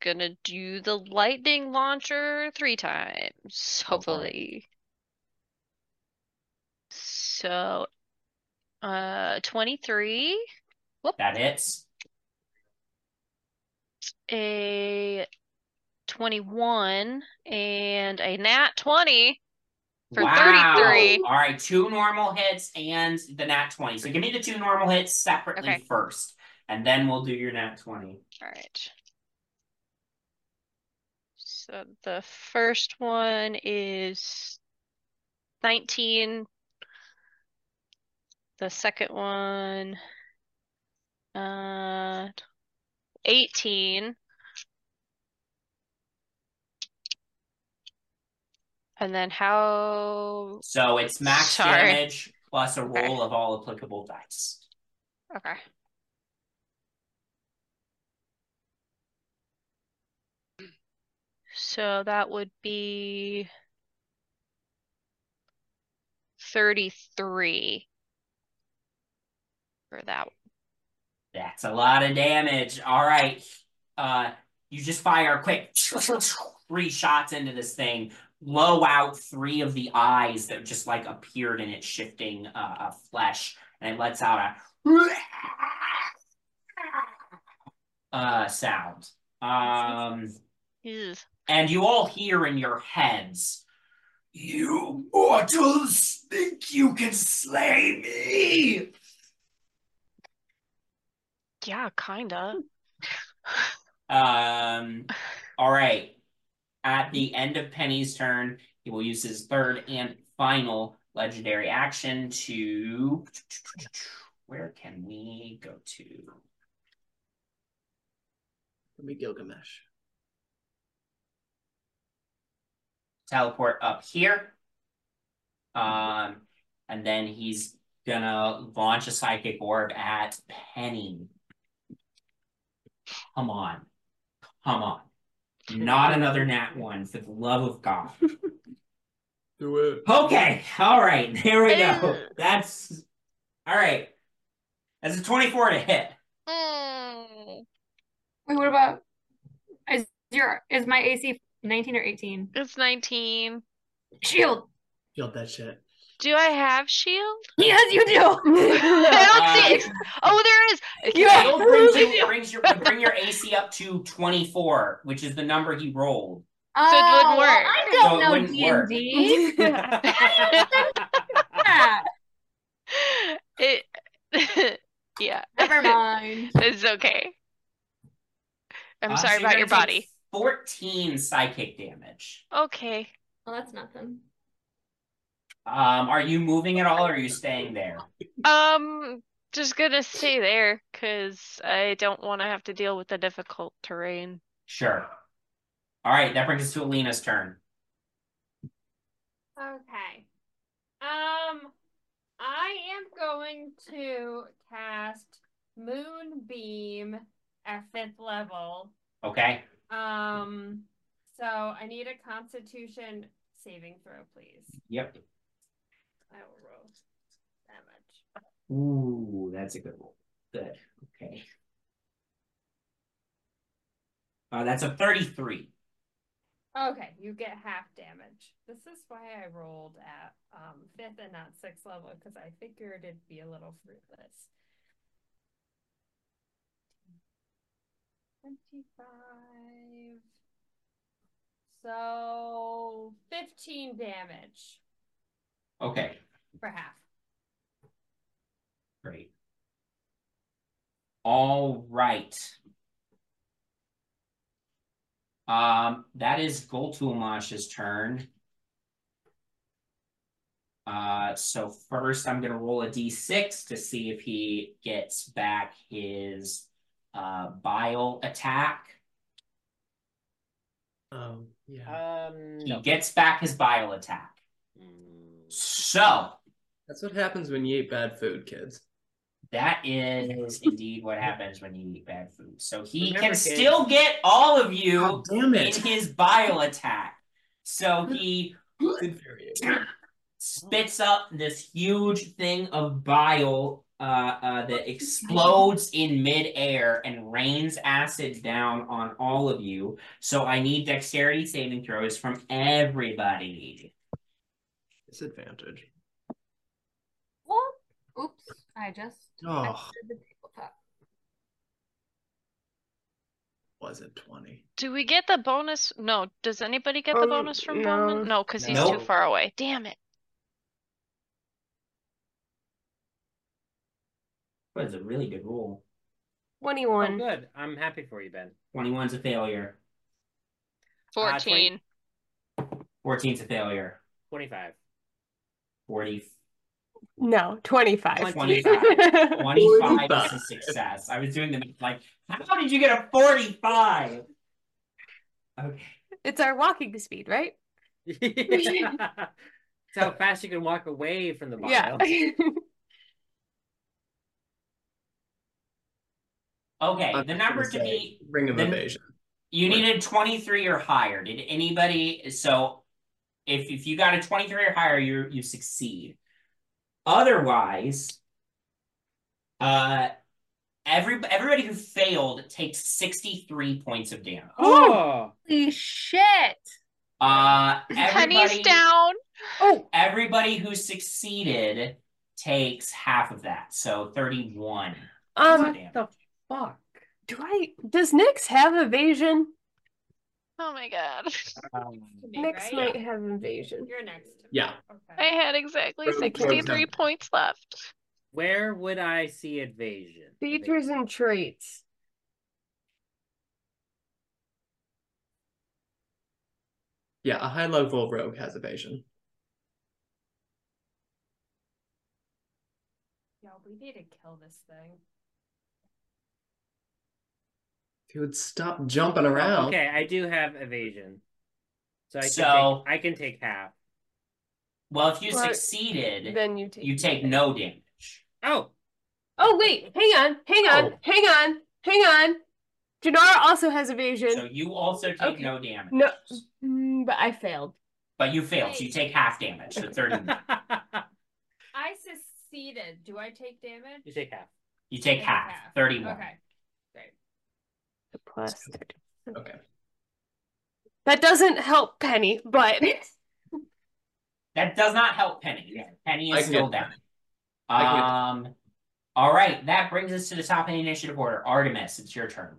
gonna do the lightning launcher three times, hopefully. So, uh, 23, Whoop. That hits. a 21, and a nat 20 for wow. 33. All right, two normal hits and the nat 20. So give me the two normal hits separately Okay. first, and then we'll do your nat 20. All right. So the first one is 19. The second one, uh, 18. And then how? So it's max Sorry. damage plus a Okay. roll of all applicable dice. Okay. So that would be 33 for that. That's a lot of damage. All right. Uh, you just fire quick three shots into this thing, blow out three of the eyes that just like appeared in its shifting uh, uh, flesh, and it lets out a uh sound. Um, Ew. And you all hear in your heads, "You mortals think you can slay me?" Yeah, kinda. Um, all right. At the end of Penny's turn, he will use his third and final legendary action to. Where can we go to? Let me Gilgamesh. Teleport up here. Um, and then he's gonna launch a psychic orb at Penny. Come on. Come on. Not another nat one, for the love of God. <laughs> Do it. Okay, all right, there we go. That's all right. That's a 24 to hit. Wait, what about is your is my AC 19 or 18? it's 19. Shield. Shield that shit. Do I have shield? <laughs> Yes, you do. <laughs> I don't see it. Oh, there is. Okay. Shield brings, you, brings your bring your AC up to 24, which is the number he rolled. So it wouldn't Oh, work. I don't it know wouldn't work. D&D. <laughs> Yeah, It. yeah. Never mind. It's okay. I'm Uh, sorry you're about your body. Take 14 psychic damage. Okay. Well, that's nothing. Um, are you moving at all or are you staying there? Um, just gonna stay there because I don't want to have to deal with the difficult terrain. Sure. All right, that brings us to Elina's turn. Okay. Um, I am going to cast Moonbeam at fifth level. Okay. Um, so I need a Constitution saving throw, please. Yep. I will roll damage. Ooh, that's a good roll. Good. Okay. Uh, that's a 33. Okay, you get half damage. This is why I rolled at um fifth and not sixth level because I figured it'd be a little fruitless. Twenty-five. So fifteen damage Okay, for half. great. All right. Um, that is Ghoutl'mosz's turn. Uh, so first I'm gonna roll a d6 to see if he gets back his uh bile attack. Um, yeah. Um, He no. gets back his bile attack. So That's what happens when you eat bad food, kids. that is <laughs> indeed what happens when you eat bad food. So he Remember, can kids- still get all of you God damn in his bile attack. So he <clears throat> spits up this huge thing of bile uh, uh, that explodes in midair and rains acid down on all of you. So I need dexterity saving throws from everybody. Disadvantage. Well, oops. I just Oh, the tabletop. was it 20? Do we get the bonus? No. Does anybody get the Um, bonus from no. Bowmin? No, because he's No. too far away. Damn it. That was a really good roll. Oh, 21. good. I'm happy for you, Ben. 21's a failure. Uh, 14. 14's a failure. 25. 40, No, 25. 25. <laughs> 25 is a success. I was doing the like, how did you get a 45? Okay. It's our walking speed, right? <laughs> It's how fast you can walk away from the bile. Yeah. <laughs> Okay, I'm the number gonna be Ring of then- evasion. you needed 23 or higher. Did anybody so if if you got a 23 or higher, you you succeed. Otherwise, uh every everybody who failed takes 63 points of damage. Oh, Holy shit. Uh Penny's everybody down. Oh, everybody who succeeded takes half of that. So 31 um, points of damage. Fuck. do I, does Nyx have evasion? Oh my god. Um, Nyx right? might have evasion. You're next. Yeah. I had exactly Rogue- 63 number. points left. where would I see evasion? Features and traits. Yeah, a high level rogue has evasion. Yo, we need to kill this thing. If you would stop jumping around. Okay, I do have evasion. So I can So- take I can take half. Well, if you Well, succeeded, Then you take. you take no damage. Oh, Oh wait, hang on, hang on, Oh. hang on, hang on. Jinarra also has evasion. So you also take Okay. no damage. No, mm, but I failed. But you failed, so you take half damage, so 30. <laughs> I succeeded. Do I take damage? you take half. You take I half, 31. Okay. Great. Plus Okay. That doesn't help Penny, but <laughs> That does not help Penny. Penny is can still down. I can get Um, all right, that brings us to the top of the initiative order. Artemis, it's your turn.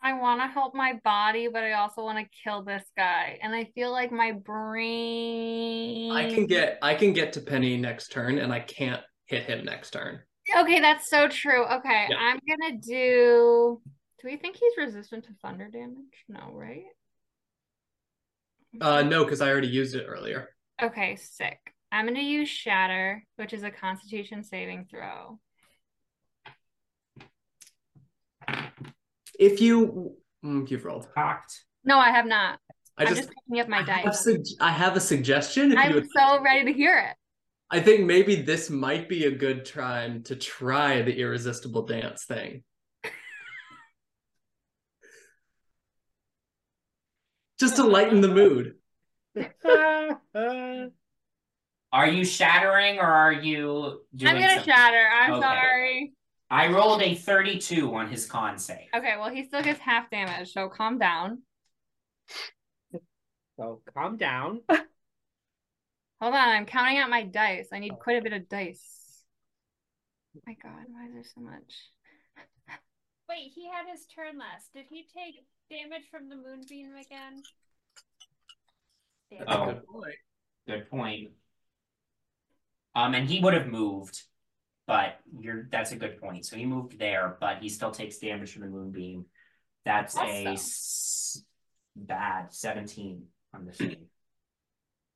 I want to help my body, but I also want to kill this guy. And I feel like my brain. I can get I can get to Penny next turn, and I can't hit him next turn. Okay, that's so true. Okay, Yeah. I'm gonna do. Do we think he's resistant to thunder damage? No, right? Uh, no, because I already used it earlier. Okay, sick. I'm gonna use Shatter, which is a Constitution saving throw. If you mm, you've rolled, Cocked. No, I have not. I I'm just, just picking up my I, have dice. sug- I have a suggestion. If I'm would, so ready to hear it. I think maybe this might be a good time to try the irresistible dance thing. Just to lighten the mood. <laughs> Are you shattering or are you doing I'm gonna something? shatter. I'm Okay. sorry. I rolled a 32 on his con save. Okay, well, he still gets half damage, so calm down. So calm down. <laughs> Hold on, I'm counting out my dice. I need quite a bit of dice. Oh my god, why is there so much? Wait, he had his turn last. Did he take damage from the moonbeam again? Damn. Oh. Good point. Good point. Um, and he would have moved, but you're that's a good point. So he moved there, but he still takes damage from the moonbeam. That's a Awesome. s- bad 17 on the save.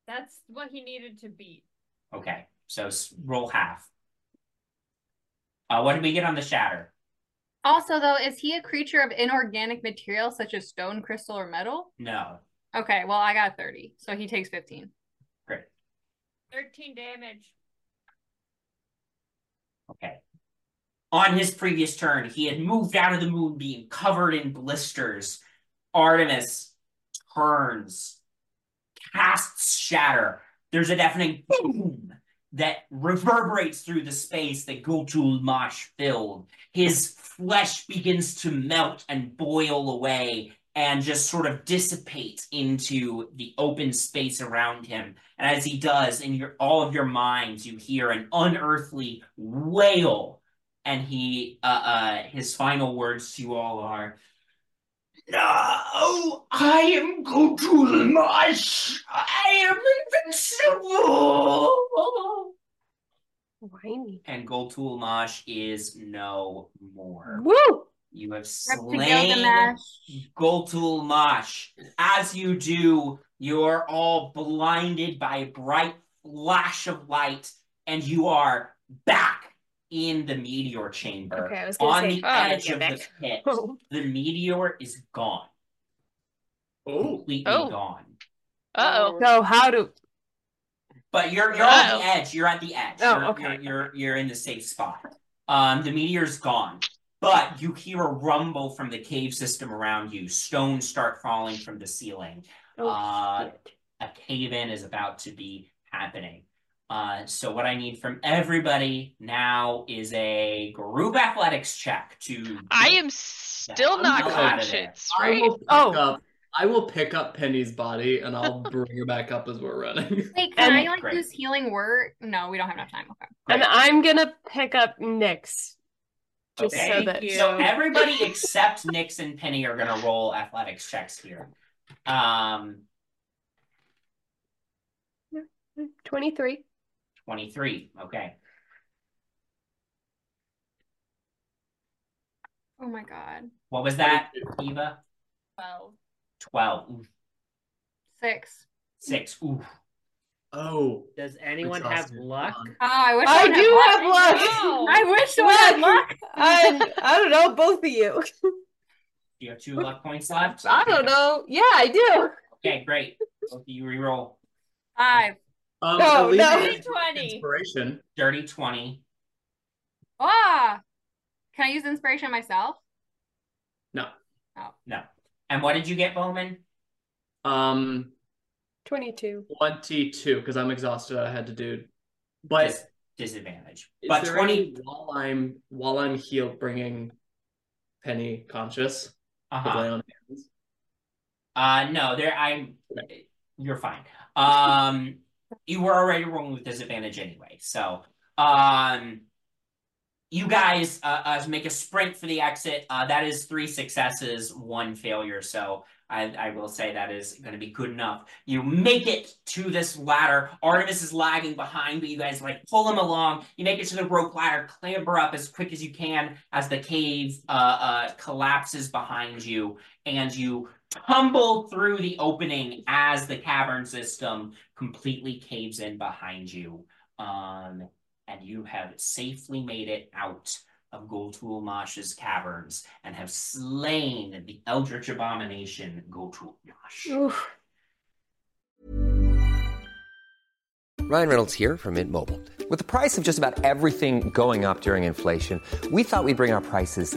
That's what he needed to beat. Okay, so roll half. Uh, what did we get on the shatter? Also, though, is he a creature of inorganic material such as stone, crystal, or metal? No. Okay, well, I got 30, so he takes 15. Great. 13 damage. Okay. On his previous turn, he had moved out of the moonbeam, covered in blisters. Artemis turns, casts shatter. There's a deafening boom that reverberates through the space that Ghoutl'mosz filled. His flesh begins to melt and boil away and just sort of dissipate into the open space around him. And as he does, in your all of your minds, you hear an unearthly wail. And he uh uh his final words to you all are No, I am Ghoutl'mosz. I am invincible. whiny. And Gultulmash is no more. Woo! You have slain Gilgamesh. Ghoutl'mosz. As you do, you're all blinded by a bright flash of light, and you are back in the meteor chamber. Okay, I was on say, the oh, edge of back. the pit. Oh. <laughs> The meteor is gone. Oh, Completely Oh. gone. Uh oh. So how do But you're you're on Uh-oh. the edge. You're at the edge. Oh, you're, okay. You're, you're you're in the safe spot. Um, the meteor's gone, but you hear a rumble from the cave system around you. Stones start falling from the ceiling. oh, Uh. A cave in is about to be happening. Uh, so what I need from everybody now is a group athletics check to. I am still not out conscious, I right? will pick Oh. up. I will pick up Penny's body and I'll <laughs> bring her back up as we're running. Wait, can And- I like Great. use healing word? No, we don't have enough time. Okay. and I'm gonna pick up Nyx. Just Okay. so that So everybody except Nyx and Penny are gonna roll athletics checks here. Um, 23. 23. Okay. Oh my god. What was that, Eva? 12. 12. Ooh, Six. six. Ooh. Oh, Does anyone have Exhausted. luck? Oh, I wish I someone had do luck. have luck. <laughs> No. I wish someone had Luck. luck. <laughs> I, I don't know, both of you. Do you have two luck points left? I don't know. Yeah, I do. Okay, great. Both of you reroll. Five. Um, No, no. it's 20. Inspiration. Dirty 20. Ah. Can I use inspiration myself? No. No. And what did you get, Bowmin? Um, 22. twenty-two because I'm exhausted. I had to do, but Dis- disadvantage. is but there 20. any while I'm while I'm healed, bringing Penny conscious Uh-huh. lay on hands? Uh no, there I'm you're fine. Um you were already rolling with disadvantage anyway. So um you guys uh, uh make a sprint for the exit. Uh that is three successes, one failure. So I, I will say that is going to be good enough. You make it to this ladder. Artemis is lagging behind, but you guys like pull him along. You make it to the rope ladder, clamber up as quick as you can as the cave uh, uh, collapses behind you, and you tumble through the opening as the cavern system completely caves in behind you. Um, and you have safely made it out of Ghoutl'mosz's caverns and have slain the Eldritch Abomination Ghoutl'mosz. Oof. Ryan Reynolds here from Mint Mobile. With the price of just about everything going up during inflation, we thought we'd bring our prices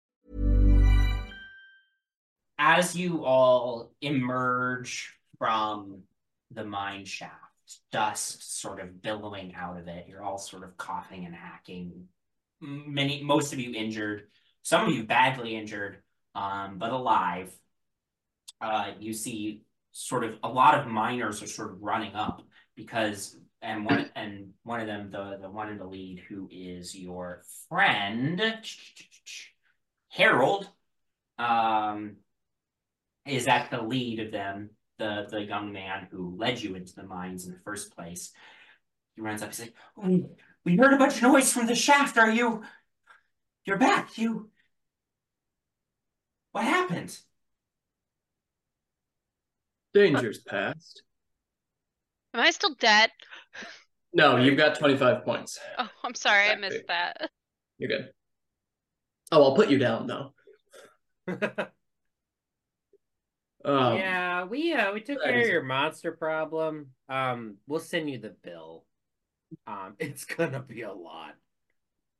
As you all emerge from the mine shaft, dust sort of billowing out of it, you're all sort of coughing and hacking. Many, most of you injured, some of you badly injured, um, but alive. Uh, you see, sort of a lot of miners are sort of running up because, and one and one of them, the the one in the lead, who is your friend, Harold. Um, is at the lead of them, the the young man who led you into the mines in the first place. He runs up, he's like, "We we heard a bunch of noise from the shaft. Are you you're back, you what happened? Danger's past. Am I still dead? No, you've got 25 points. Oh, I'm sorry, I missed that. You're good. Oh, I'll put you down though. <laughs> Um, yeah, we uh we took that care of your monster problem. Um, we'll send you the bill. Um, <laughs> it's gonna be a lot.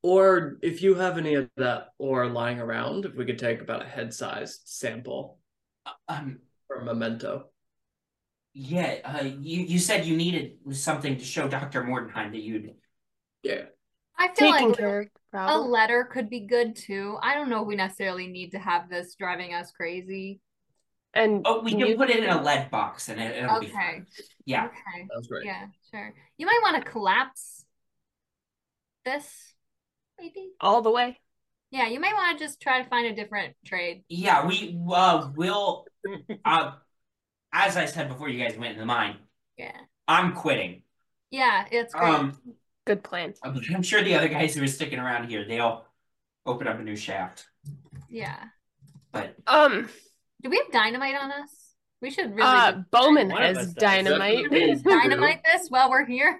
Or if you have any of that ore lying around, if we could take about a head-sized sample Um for a memento. yeah, uh you you said you needed something to show Dr. Mordenheim that you'd Yeah. I feel Taking like care a letter could be good too. I don't know if we necessarily need to have this driving us crazy. And Oh, we can you- put it in a lead box and it, it'll be Okay. fine. Yeah. Okay. Sounds great. Yeah, sure. You might want to collapse this, maybe. all the way. Yeah, you might want to just try to find a different trade. Yeah, we uh will uh as I said before you guys went in the mine, Yeah. I'm quitting. Yeah, it's great. Um Good plan. I'm sure the other guys who are sticking around here, they'll open up a new shaft. yeah. But Um, Do we have dynamite on us? We should really uh, Bowmin One has dynamite. <laughs> Dynamite this while we're here.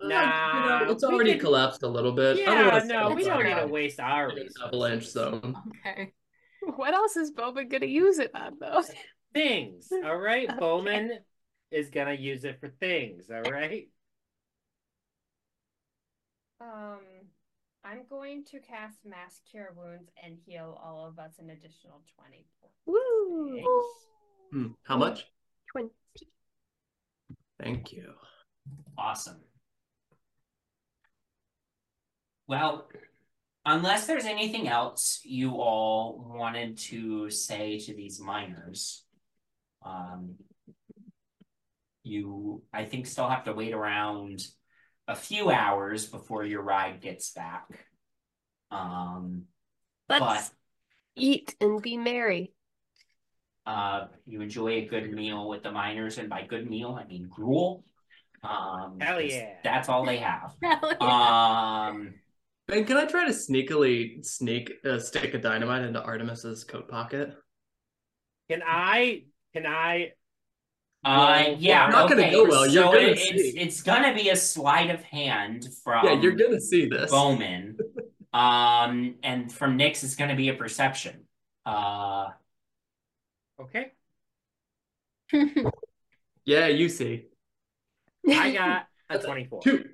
Nah, You know, it's already can- collapsed a little bit. I Yeah, no, we don't up need to waste our an resources. avalanche zone. Okay. What else is Bowmin gonna use it on though? Things, all right? <laughs> Okay. Bowmin is gonna use it for things, all right? Um, I'm going to cast Mass Cure Wounds and heal all of us an additional 20 Woo! Hmm, How much? 20. Thank you. Awesome. Well, unless there's anything else you all wanted to say to these miners, um, you, I think, still have to wait around a few hours before your ride gets back. Um, Let's eat and be merry. uh, you enjoy a good meal with the miners, and by good meal, I mean gruel. Um, Hell 'cause yeah. That's all they have. <laughs> Hell yeah. Um, Ben, can I try to sneakily sneak a stick of dynamite into Artemis's coat pocket? Can I? Can I? Uh, yeah, for- Not gonna okay. go well, you're so gonna it- it's see. it's gonna be a sleight of hand from yeah, you're gonna see this. Bowmin, <laughs> um, and from Nyx it's gonna be a perception. Uh, Okay. <laughs> Yeah, you see. I got a <laughs> twenty-four. Two.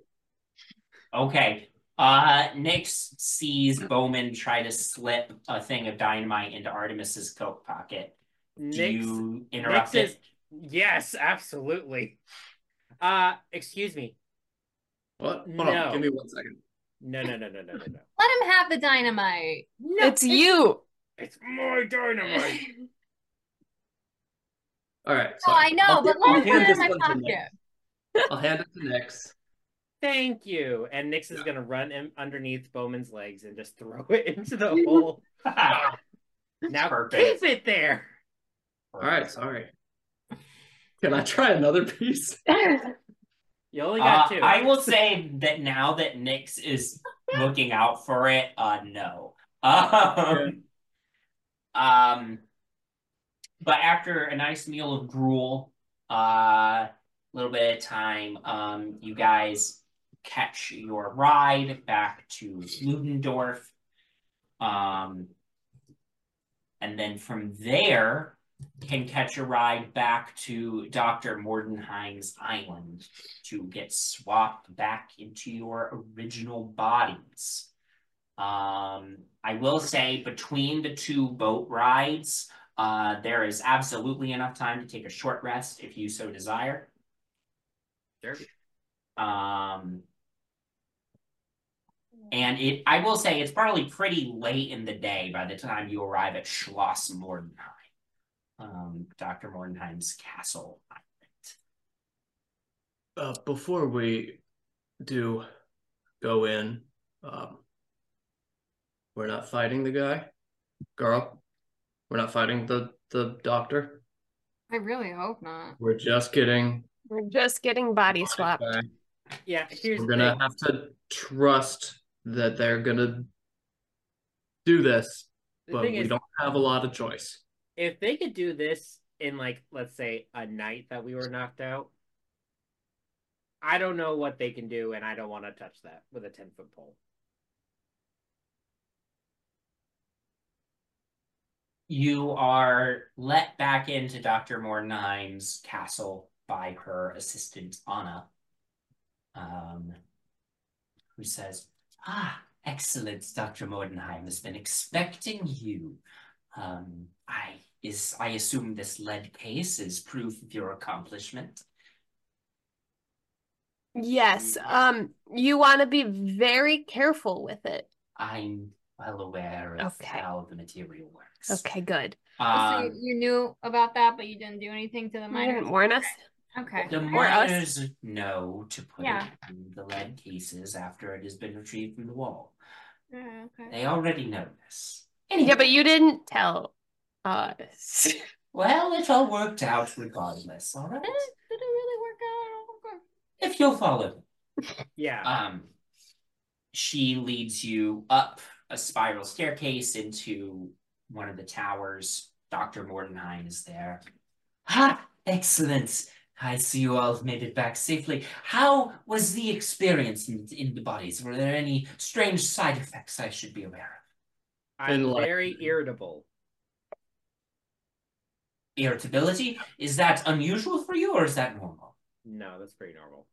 okay. Uh, Nyx sees Bowmin try to slip a thing of dynamite into Artemis's coat pocket. Do Nyx, you interrupt Nyx it? is yes, absolutely. Uh, excuse me. What? Hold No. on, give me one second. No, no, no, no, no, no, no. <laughs> Let him have the dynamite. No, it's you. It's my dynamite. <laughs> All right. Oh, I know, I'll but let I'll him put hand it in my pocket. I'll hand it to Nyx. Thank you. And Nyx is gonna run in underneath Bowmin's legs and just throw it <laughs> into the hole. now Perfect. keep it there. All right, sorry. Can I try another piece? <laughs> You only Uh, got two. I will say that now that Nyx is looking out for it, uh, no. Um, um, but after a nice meal of gruel, a uh, little bit of time, um, you guys catch your ride back to Ludendorff. Um, and then from there, can catch a ride back to Dr. Mordenheim's island to get swapped back into your original bodies. Um, I will say between the two boat rides, uh, there is absolutely enough time to take a short rest if you so desire. Sure. Um, and it, I will say, it's probably pretty late in the day by the time you arrive at Schloss Mordenheim, um, Dr. Mordenheim's castle. Uh, before we do go in, um, we're not fighting the guy, girl. We're not fighting the the doctor. I really hope not. We're just getting. We're just getting body swapped. back. Yeah, here's We're gonna thing. have to trust that they're gonna do this, The but we is- don't have a lot of choice. If they could do this in like let's say a night that we were knocked out, I don't know what they can do, and I don't want to touch that with a ten foot pole. You are let back into Dr. Mordenheim's castle by her assistant, Anna, um, who says, Ah, excellent, Dr. Mordenheim has been expecting you. Um, I is I assume this lead case is proof of your accomplishment. Yes. Um, you want to be very careful with it. I'm well aware of Okay. how the material works. Okay, good. so you, Um, knew about that, but you didn't do anything to the You miners. didn't warn us. Okay. The us. miners know to put Yeah. it in the lead cases after it has been retrieved from the wall. Yeah, okay. They already know this. Yeah, but you didn't tell us. <laughs> Well, it all worked out regardless, all right? Did it, did it really work out? If you'll follow. <laughs> Yeah. Um, she leads you up a spiral staircase into one of the towers. Dr. Mordenheim is there. Ha! Excellent. I see you all have made it back safely. How was the experience in, in the bodies? Were there any strange side effects I should be aware of? I'm very irritable. Irritability? Is that unusual for you or is that normal? No, that's pretty normal.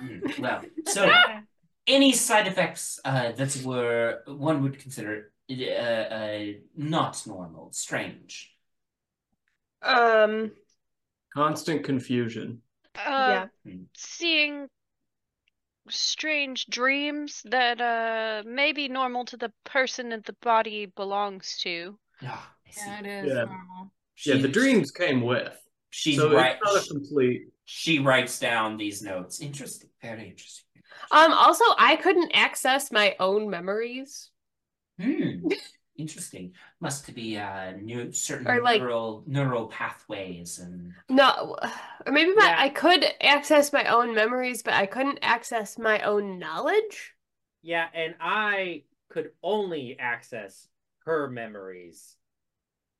Hmm, Well, so <laughs> any side effects uh, that were one would consider uh, uh, not normal, strange? Um, Constant confusion. Uh, yeah. seeing strange dreams that uh may be normal to the person that the body belongs to. Ah, I see. Yeah, it is Yeah. normal. Yeah, the dreams came with. She's so right. it's not a complete. She writes down these notes. Interesting. Very interesting. Um, also, I couldn't access my own memories. Hmm. Interesting. Must be uh new certain Or, like- neural neural pathways and No, or maybe my Yeah. I could access my own memories, but I couldn't access my own knowledge. Yeah, and I could only access her memories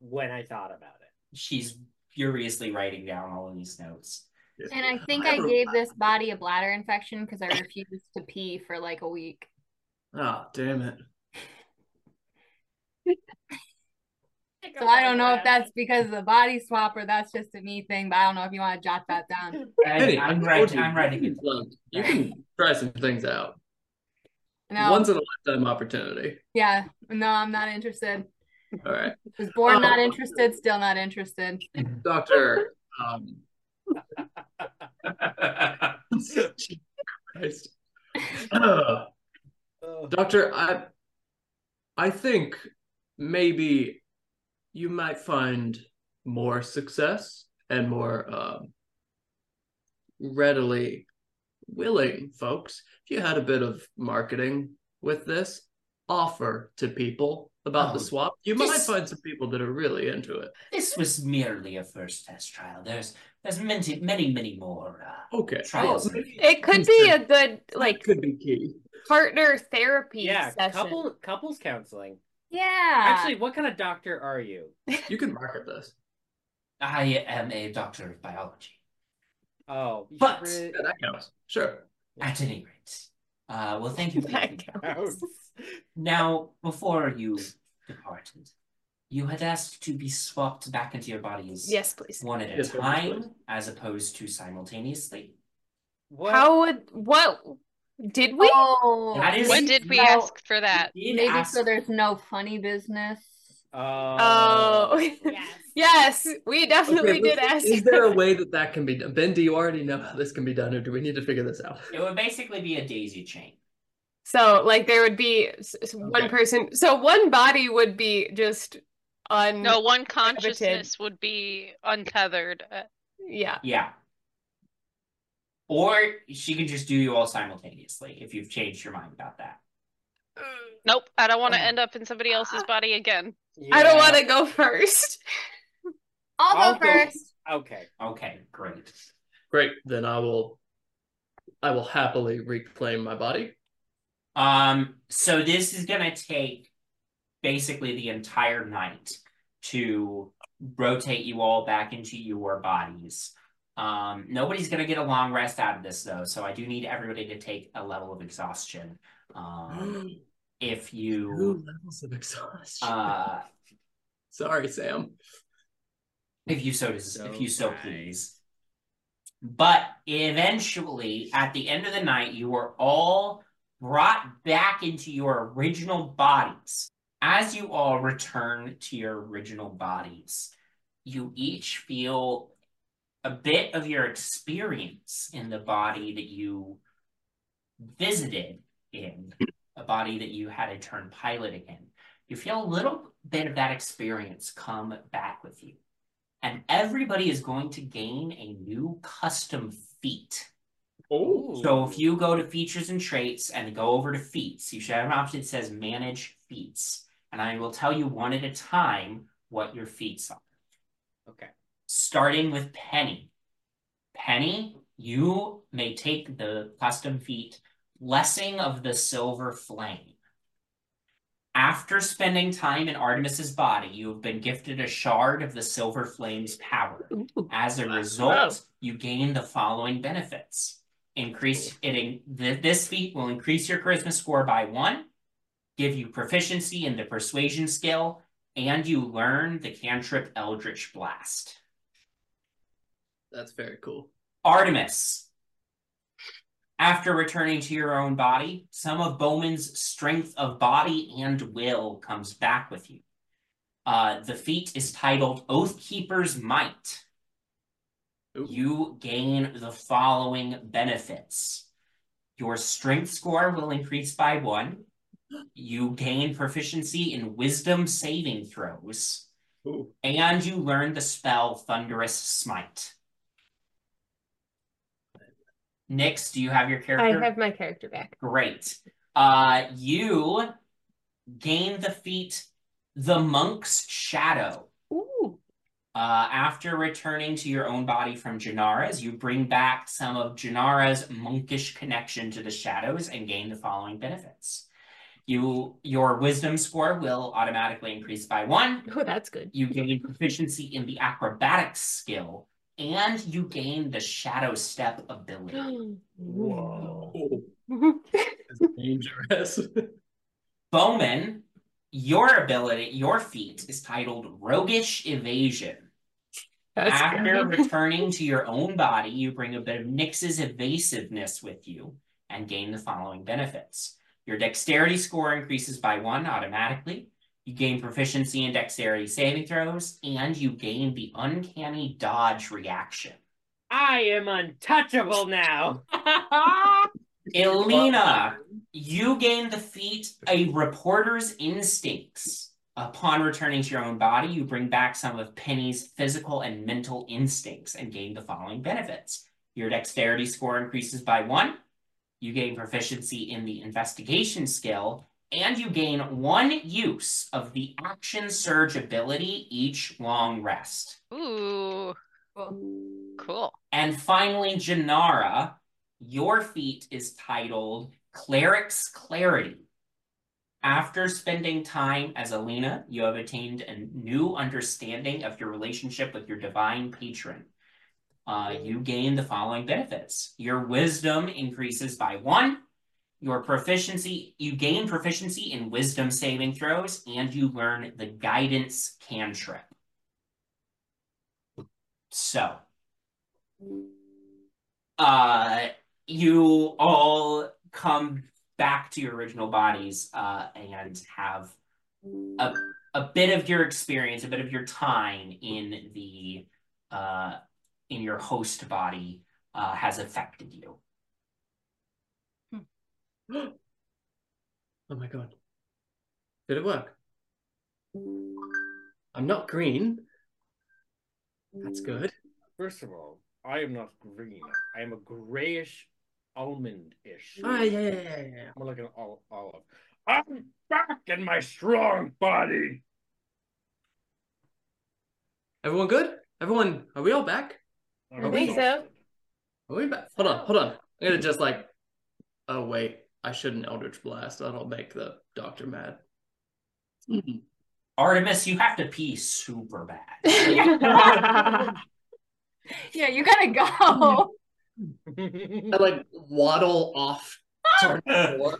when I thought about it. She's furiously writing down all of these notes. And I think I gave this body a bladder infection because I refused to pee for like a week. Oh, damn it. So I don't know if that's because of the body swap or that's just a me thing, but I don't know if you want to jot that down. I, <laughs> Hey, I'm I writing. you, I'm writing it. Look, you can try some things out. No, Once in a lifetime opportunity. yeah, no, I'm not interested. All right. Was born not Oh. interested, still not interested. Doctor. Um, Christ. <laughs> Uh, Doctor, I I think maybe you might find more success and more um, readily willing folks if you had a bit of marketing with this offer to people about the Oh, swap. You might find some people that are really into it. This was merely a first test trial. There's there's many many many more. Uh, Okay. Trials. Well, It could be a good like could be key. partner therapy Yeah, session. couple couples counseling. Yeah. Actually, what kind of doctor are you? <laughs> You can market this. I am a doctor of biology. Oh, But- Yeah, that counts. Sure. At any rate, uh, well, thank you. for That counts. Now, before you departed, you had asked to be swapped back into your bodies Yes, please. one at a Yes, yes, time, please. as opposed to simultaneously. What? How would what did we? Oh, That is- When did we no, ask for that? You did Maybe ask- so there's no funny business. Oh, oh. <laughs> Yes. yes, we definitely Okay, did but ask. Is there a way that that can be done? Ben, do you already know how this can be done, or do we need to figure this out? It would basically be a daisy chain. So, like, there would be s- s- one Okay. person. So, one body would be just un. No, one consciousness would be untethered. Uh, Yeah. Yeah. Or she can just do you all simultaneously if you've changed your mind about that. Nope, I don't want to end up in somebody else's <gasps> body again. I don't want to go first. I'll, <laughs> I'll go go- first. Okay. Okay, great. Great. Then I will. I will happily reclaim my body. Um, so this is gonna take basically the entire night to rotate you all back into your bodies. Um, nobody's gonna get a long rest out of this though, so I do need everybody to take a level of exhaustion. Um, <gasps> if Two you levels of exhaustion. uh <laughs> Sorry, Sam. if you so So if you so nice. please. But eventually, at the end of the night, you are all brought back into your original bodies. As you all return to your original bodies, you each feel a bit of your experience in the body that you visited in, a body that you had to turn pilot in. You feel a little bit of that experience come back with you. And everybody is going to gain a new custom feat. Oh. So if you go to features and traits and go over to feats, you should have an option that says manage feats. And I will tell you one at a time what your feats are. Okay. Starting with Penny. Penny, you may take the custom feat Blessing of the Silver Flame. After spending time in Artemis's body, you have been gifted a shard of the Silver Flame's power. As a result, you gain the following benefits. Increase it in th- this feat will increase your charisma score by one, give you proficiency in the persuasion skill, and you learn the cantrip Eldritch Blast. That's very cool. Artemis. After returning to your own body, some of Bowmin's strength of body and will comes back with you. Uh, the feat is titled Oathkeeper's Might. You gain the following benefits. Your strength score will increase by one. You gain proficiency in wisdom saving throws. Ooh. And you learn the spell Thunderous Smite. Nyx, do you have your character? I have my character back. Great. Uh, you gain the feat The Monk's Shadow. Ooh. Uh, after returning to your own body from Jinarra's, you bring back some of Jinarra's monkish connection to the shadows and gain the following benefits. You, your wisdom score will automatically increase by one. Oh, that's good. You gain proficiency in the acrobatics skill, and you gain the shadow step ability. <gasps> Whoa. <laughs> Dangerous. <laughs> Bowmin, your ability, your feat is titled Roguish Evasion. That's After <laughs> returning to your own body, you bring a bit of Nyx's evasiveness with you and gain the following benefits. Your dexterity score increases by one automatically. You gain proficiency in dexterity saving throws, and you gain the uncanny dodge reaction. I am untouchable now. <laughs> Elina, you gain the feat a reporter's instincts. Upon returning to your own body, you bring back some of Penny's physical and mental instincts and gain the following benefits. Your dexterity score increases by one. You gain proficiency in the investigation skill, and you gain one use of the action surge ability each long rest. Ooh, Cool. cool. And finally, Jinarra, your feat is titled Cleric's Clarity. After spending time as Elina, you have attained a new understanding of your relationship with your divine patron. Uh, you gain the following benefits. Your wisdom increases by one. Your proficiency, you gain proficiency in wisdom saving throws, and you learn the guidance cantrip. So, uh, you all come back to your original bodies uh, and have a, a bit of your experience, a bit of your time in the uh, in your host body uh, has affected you. <gasps> oh my god. Did it work? I'm not green. That's good. First of all, I am not green. I am a grayish almond-ish. Ah, yeah, yeah, yeah, yeah. More like an ol- olive. I'm back in my strong body. Everyone good? Everyone, are we all back? I think so. Are we back? Hold on, hold on. I'm gonna just like, oh wait, I shouldn't Eldritch Blast. That'll make the doctor mad. Artemis, you have to pee super bad. <laughs> Yeah, you gotta go. I like waddle off. <laughs> toward the door.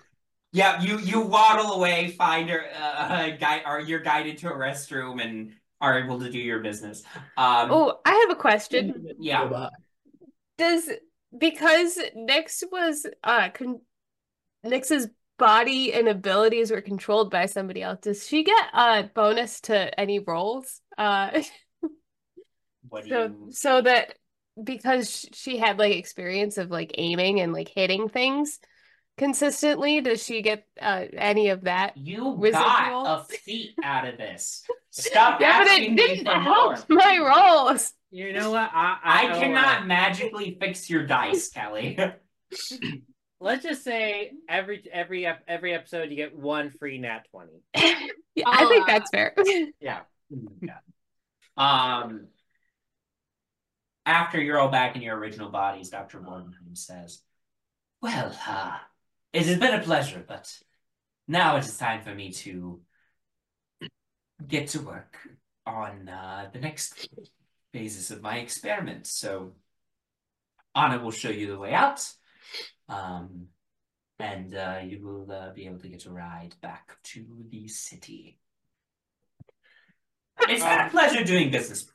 Yeah, you you waddle away, find a, a guy, or you're guided to a restroom, and are able to do your business. Um, Oh, I have a question. yeah. Does because Nyx was uh con Nyx's body and abilities were controlled by somebody else, does she get a bonus to any rolls? Uh <laughs> What do so you? so that because she had like experience of like aiming and like hitting things consistently, does she get uh any of that? You Residual? got a feat <laughs> out of this. Stop Yeah, but it didn't for help more. my rolls. You know what? I I I, cannot magically fix your dice, Kelly. <laughs> Let's just say every every every episode you get one free nat twenty. <laughs> Yeah, I think uh, that's fair. Yeah. yeah. Um. After you're all back in your original bodies, Dr. Mordenheim says, Well, uh, it has been a pleasure, but now it is time for me to get to work on uh, the next phases of my experiment. So, Anna will show you the way out, um, and uh, you will uh, be able to get a ride back to the city. It's been a pleasure doing business.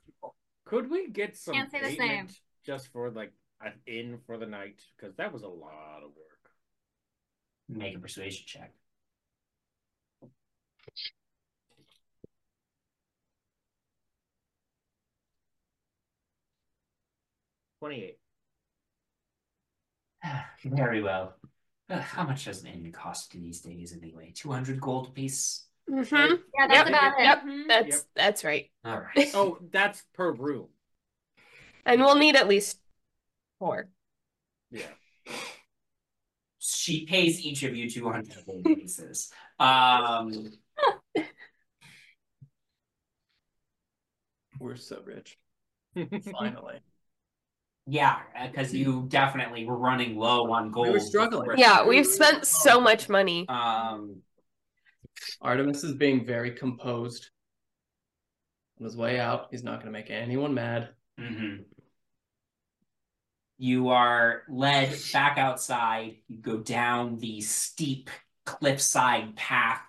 Could we get some Can't say this payment name. just for like an inn for the night? Because that was a lot of work. Make a persuasion check. Twenty-eight. <sighs> Very well. <sighs> How much does an inn cost these days anyway? 200 gold apiece? Mm-hmm. Yeah, that's Yep. about it. Yep. Mhm. That's Yep. that's right. All right. <laughs> Oh, that's per room. And we'll need at least four. Yeah. She pays each of you 200 gold pieces. Um, <laughs> We're so rich. <laughs> Finally. yeah, because you definitely were running low on gold. We were struggling. Yeah, we've spent so much money. Um, Artemis is being very composed. On his way out, he's not going to make anyone mad. mhm. You are led back outside. You go down the steep cliffside path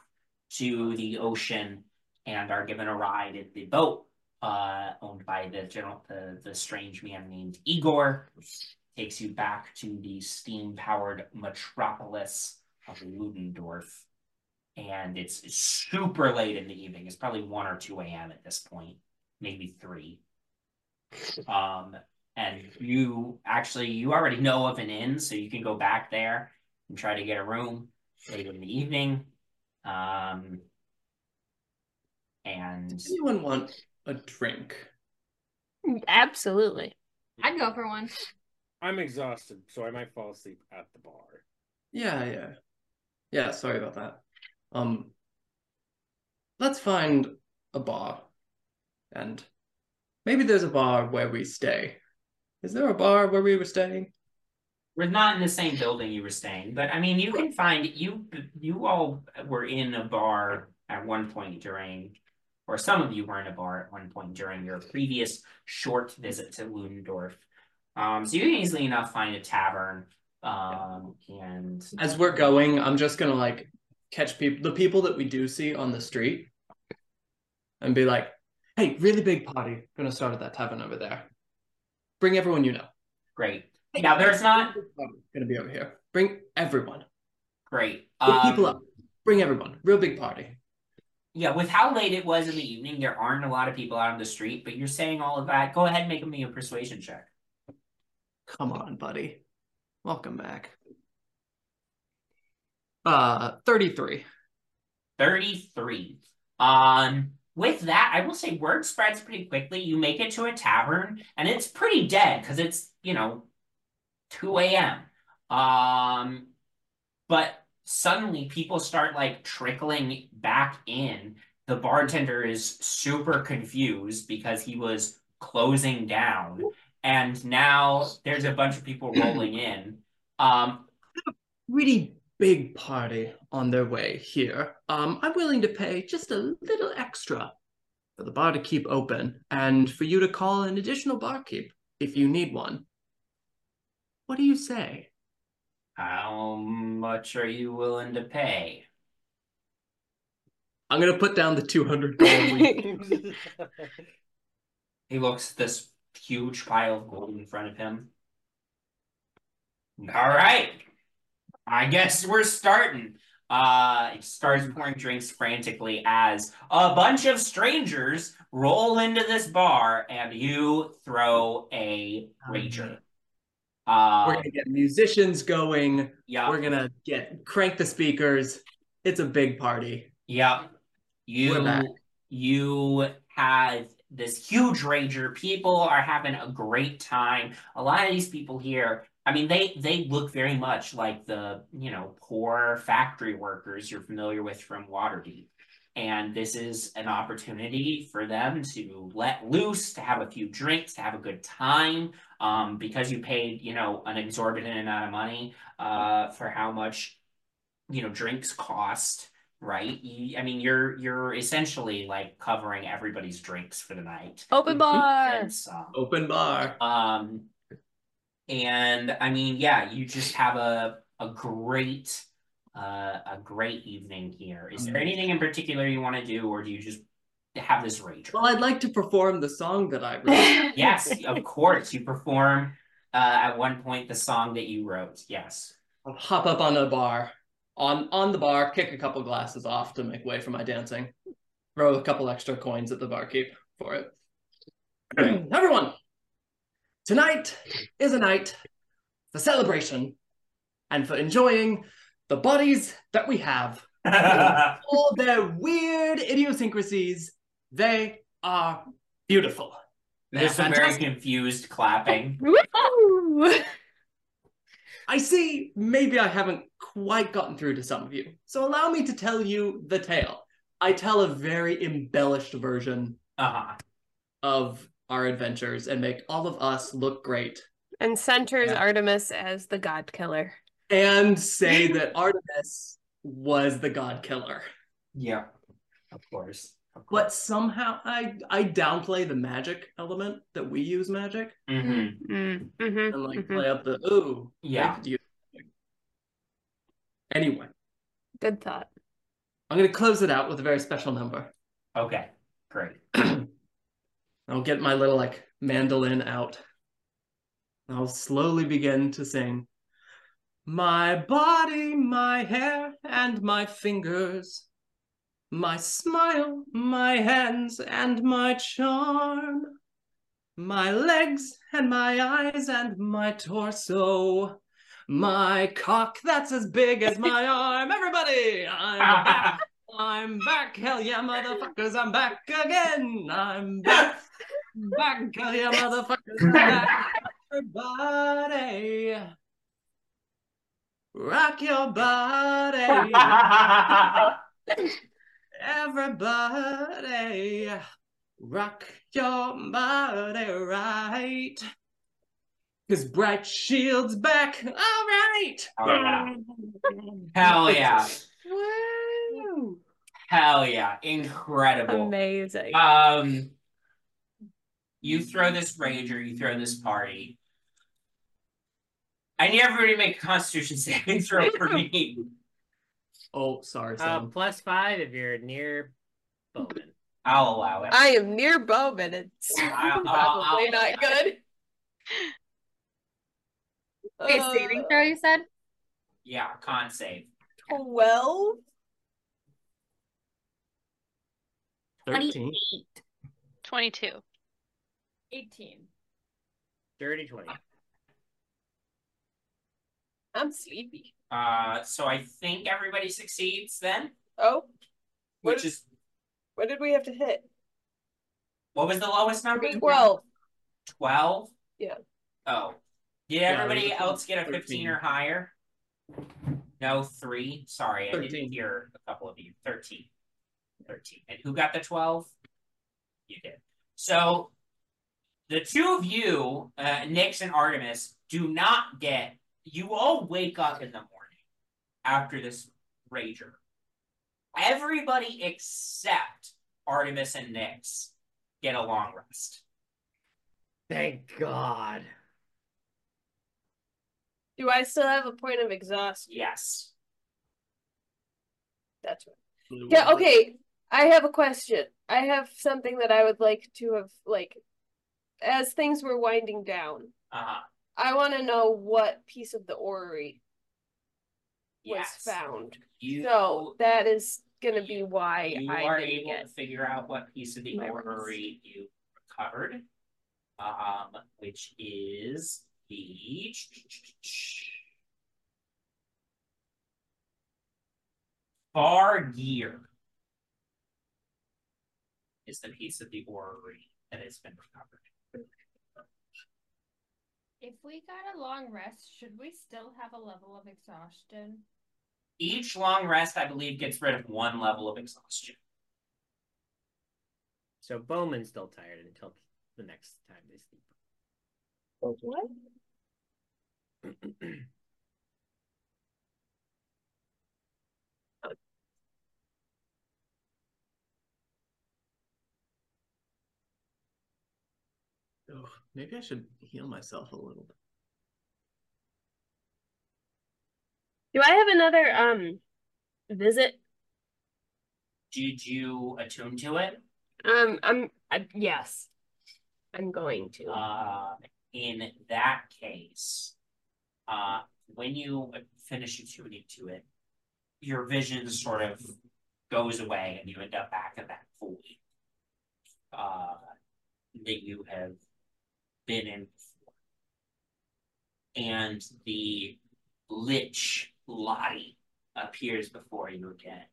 to the ocean and are given a ride in the boat uh, owned by the general, the, the strange man named Igor. Takes you back to the steam powered metropolis of Ludendorff. And it's super late in the evening. It's probably 1 or 2 a.m. at this point, maybe 3. Um, and you actually you already know of an inn, so you can go back there and try to get a room late in the evening. Um, and Does anyone want a drink? Absolutely. I'd go for one. I'm exhausted, so I might fall asleep at the bar. Yeah, yeah. Yeah, sorry about that. Um let's find a bar. And maybe there's a bar where we stay. Is there a bar where we were staying? we're not in the same building you were staying, but I mean, you can find you you all were in a bar at one point during, or some of you were in a bar at one point during your previous short visit to Ludendorff. Um, so you can easily enough find a tavern. Um, and As we're going, I'm just gonna like catch people the people that we do see on the street and be like, hey, really big party gonna start at that tavern over there. Bring everyone you know. great. Now there's not gonna be over here. Bring everyone. great. Pick people Um, up. Bring everyone. Real big party. Yeah, with how late it was in the evening, there aren't a lot of people out on the street, but you're saying all of that. Go ahead and make me a persuasion check. Come on, buddy. Welcome back. Uh 33. 33. Um, with that, I will say word spreads pretty quickly. You make it to a tavern, and it's pretty dead because it's, you know, 2 a.m. Um, but suddenly people start like trickling back in. The bartender is super confused because he was closing down, and now there's a bunch of people rolling in. Um, Really big party on their way here. Um, I'm willing to pay just a little extra for the bar to keep open and for you to call an additional barkeep if you need one. What do you say? how much are you willing to pay? I'm gonna put down the 200 gold. <laughs> He looks at this huge pile of gold in front of him. All right. I guess we're starting. Uh, starts pouring drinks frantically as a bunch of strangers roll into this bar and you throw a rager. We're Uh, gonna get musicians going. yeah. We're gonna get crank the speakers. It's a big party. Yeah, You you have this huge rager. People are having a great time. A lot of these people here, I mean, they they look very much like the, you know, poor factory workers you're familiar with from Waterdeep. And this is an opportunity for them to let loose, to have a few drinks, to have a good time. Um, because you paid, you know, an exorbitant amount of money uh, for how much, you know, drinks cost right? You, I mean, you're you're essentially like covering everybody's drinks for the night. Open bar. Open bar. Um, and I mean, yeah, you just have a a great uh a great evening here. Is there anything in particular you want to do, or do you just have this rage? Well, I'd like to perform the song that I wrote. <laughs> Yes, of course. You perform at one point the song that you wrote. Yes. I'll hop up on a bar, on on the bar, kick a couple glasses off to make way for my dancing. Throw a couple extra coins at the barkeep for it. <clears throat> Everyone, tonight is a night for celebration and for enjoying the bodies that we have. <laughs> All their weird idiosyncrasies, they are beautiful. There's some very confused clapping. I see maybe I haven't quite gotten through to some of you. So allow me to tell you the tale. I tell a very embellished version Uh-huh. of our adventures and make all of us look great And centers Yeah. Artemis as the god killer. and say <laughs> that Artemis was the god killer. Yeah. Of course. Of But somehow I I downplay the magic element that we use magic Mm-hmm. Mm, mhm, and like mhm. play up the ooh. Yeah. I could use magic." Anyway, Good thought. I'm gonna close it out with a very special number. Okay. Great. <clears throat> I'll get my little like mandolin out. I'll slowly begin to sing. My body, my hair, and my fingers. My smile, my hands, and my charm. My legs, and my eyes, and my torso. My cock that's as big as my <laughs> arm. Everybody, I'm back. <laughs> I'm back. Hell yeah, motherfuckers, I'm back again. I'm back. Back, hell yeah, motherfuckers, I'm <laughs> back. Everybody. Rock your body. Everybody. Rock your body right. Cause Bright Shield's back. All right. Oh, yeah. Hell yeah. Woo! Hell yeah. Incredible. Amazing. Um, you throw this rager, you throw this party. I need everybody to make a constitution saving throw for me. <laughs> Oh, sorry, Uh, Sam. plus five if you're near Bowmin. I'll allow it. I am near Bowmin. It's I'll- probably I'll- not good. Wait, Uh, saving throw, you said? Yeah, con save. 12? 13. 22. 18. Dirty 20. I'm sleepy. Uh, so I think everybody succeeds then, Oh, What which is- is what did we have to hit? what was the lowest number? 12. 12? Yeah. Oh. Did Yeah, everybody it else get a 13. 15 or higher? No, three. Sorry, I didn't hear a couple of you. 13. 13. And who got the 12? You did. So the two of you, uh, Nyx and Artemis, do not get, you all wake up in the morning after this rager. Everybody except Artemis and Nyx get a long rest. Thank God. Do I still have a point of exhaust? Yes. That's right. Yeah, okay. I have a question. I have something that I would like to have, like, as things were winding down, Uh-huh. I want to know what piece of the orrery was Yes. found. You, So that is going to be why you I are able to figure out what piece of the orrery you recovered, um, which is the far gear is the piece of the orrery that has been recovered. If we got a long rest, should we still have a level of exhaustion? Each long rest, I believe, gets rid of one level of exhaustion. So Bowmin's still tired until the next time they sleep. What? <clears throat> <clears throat> Ugh, maybe I should heal myself a little bit. Do I have another um visit? Did you attune to it? Um, I'm I, yes, I'm going to. Uh, in that case, uh, when you finish attuning to it, your vision sort of goes away and you end up back in that void uh, that you have been in before. And the Lich Lottie appears before you again.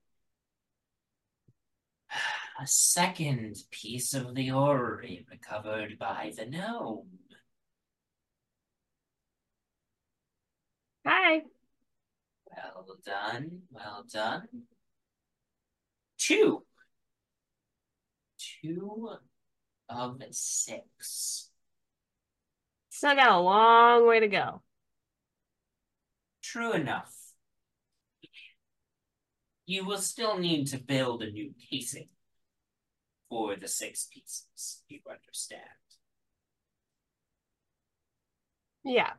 A second piece of the orrery recovered by the gnome. Hi. Well done, well done. Two. Two of six. Still got a long way to go. True enough. You will still need to build a new casing for the six pieces, you understand. Yeah.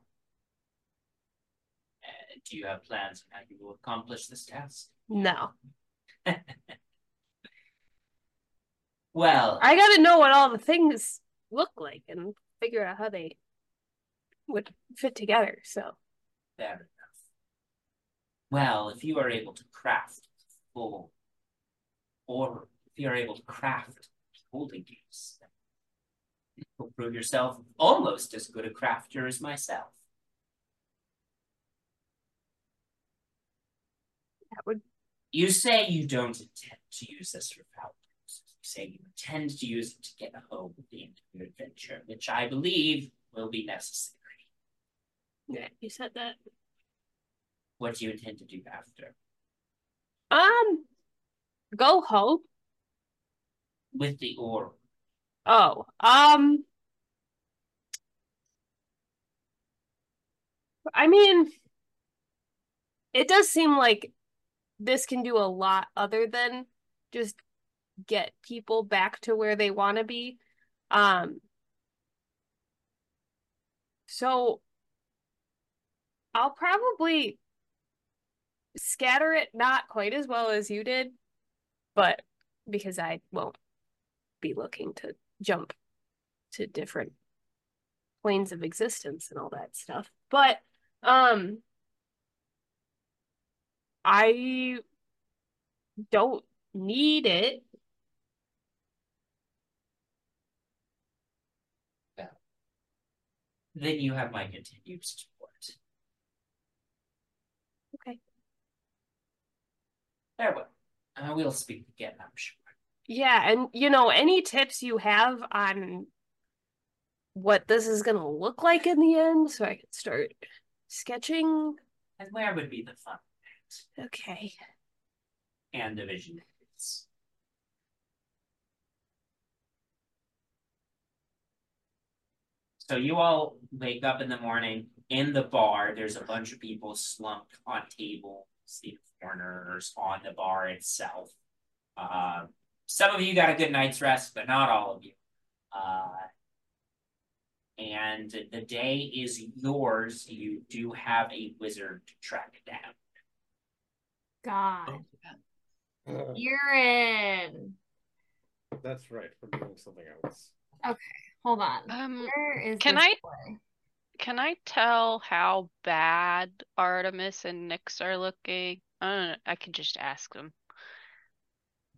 Uh, do you have plans on how you will accomplish this task? No. <laughs> Well, I gotta know what all the things look like and figure out how they would fit together. So fair enough. Well, if you are able to craft full, or if you are able to craft holding games, you will prove yourself almost as good a crafter as myself. that would You say you don't intend to use this for power. You say you intend to use it to get a home at the end of your adventure, which I believe will be necessary. Yeah, you said that. What do you intend to do after? Um go home. With the orb, Oh, um I mean it does seem like this can do a lot other than just get people back to where they want to be. Um so I'll probably scatter it not quite as well as you did, but because I won't be looking to jump to different planes of existence and all that stuff. But um I don't need it. then you have my continued support. Okay. Very well. Uh, we'll speak again, I'm sure. Yeah, and you know, any tips you have on what this is gonna look like in the end so I can start sketching? And where would be the fun Okay. And the vision is. So you all wake up in the morning in the bar. There's a bunch of people slumped on tables, corners, on the bar itself. Uh, some of you got a good night's rest, but not all of you. Uh, and the day is yours. You do have a wizard to track down. God. Uh, You're in. that's right. We're doing something else. Okay, hold on. Um, Where is can this I- boy? Can I tell how bad Artemis and Nyx are looking? I don't know. I could just ask them.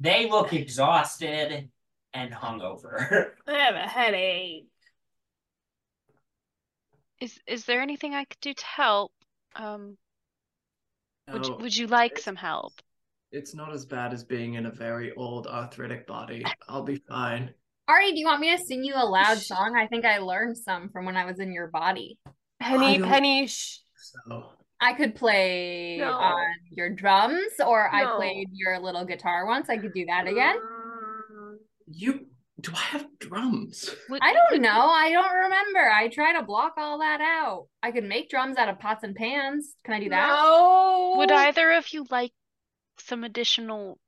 They look exhausted and hungover. <laughs> I have a headache. Is is there anything I could do to help? Um, would you, No, would you like some help? It's not as bad as being in a very old arthritic body. I'll be fine. Ari, do you want me to sing you a loud <laughs> song? I think I learned some from when I was in your body. Penny, Penny, shh. So I could play No. on your drums, or I played your little guitar once. I could do that again. you do I have drums? I don't know. I don't remember. I try to block all that out. I could make drums out of pots and pans. Can I do that? No. Would either of you like some additional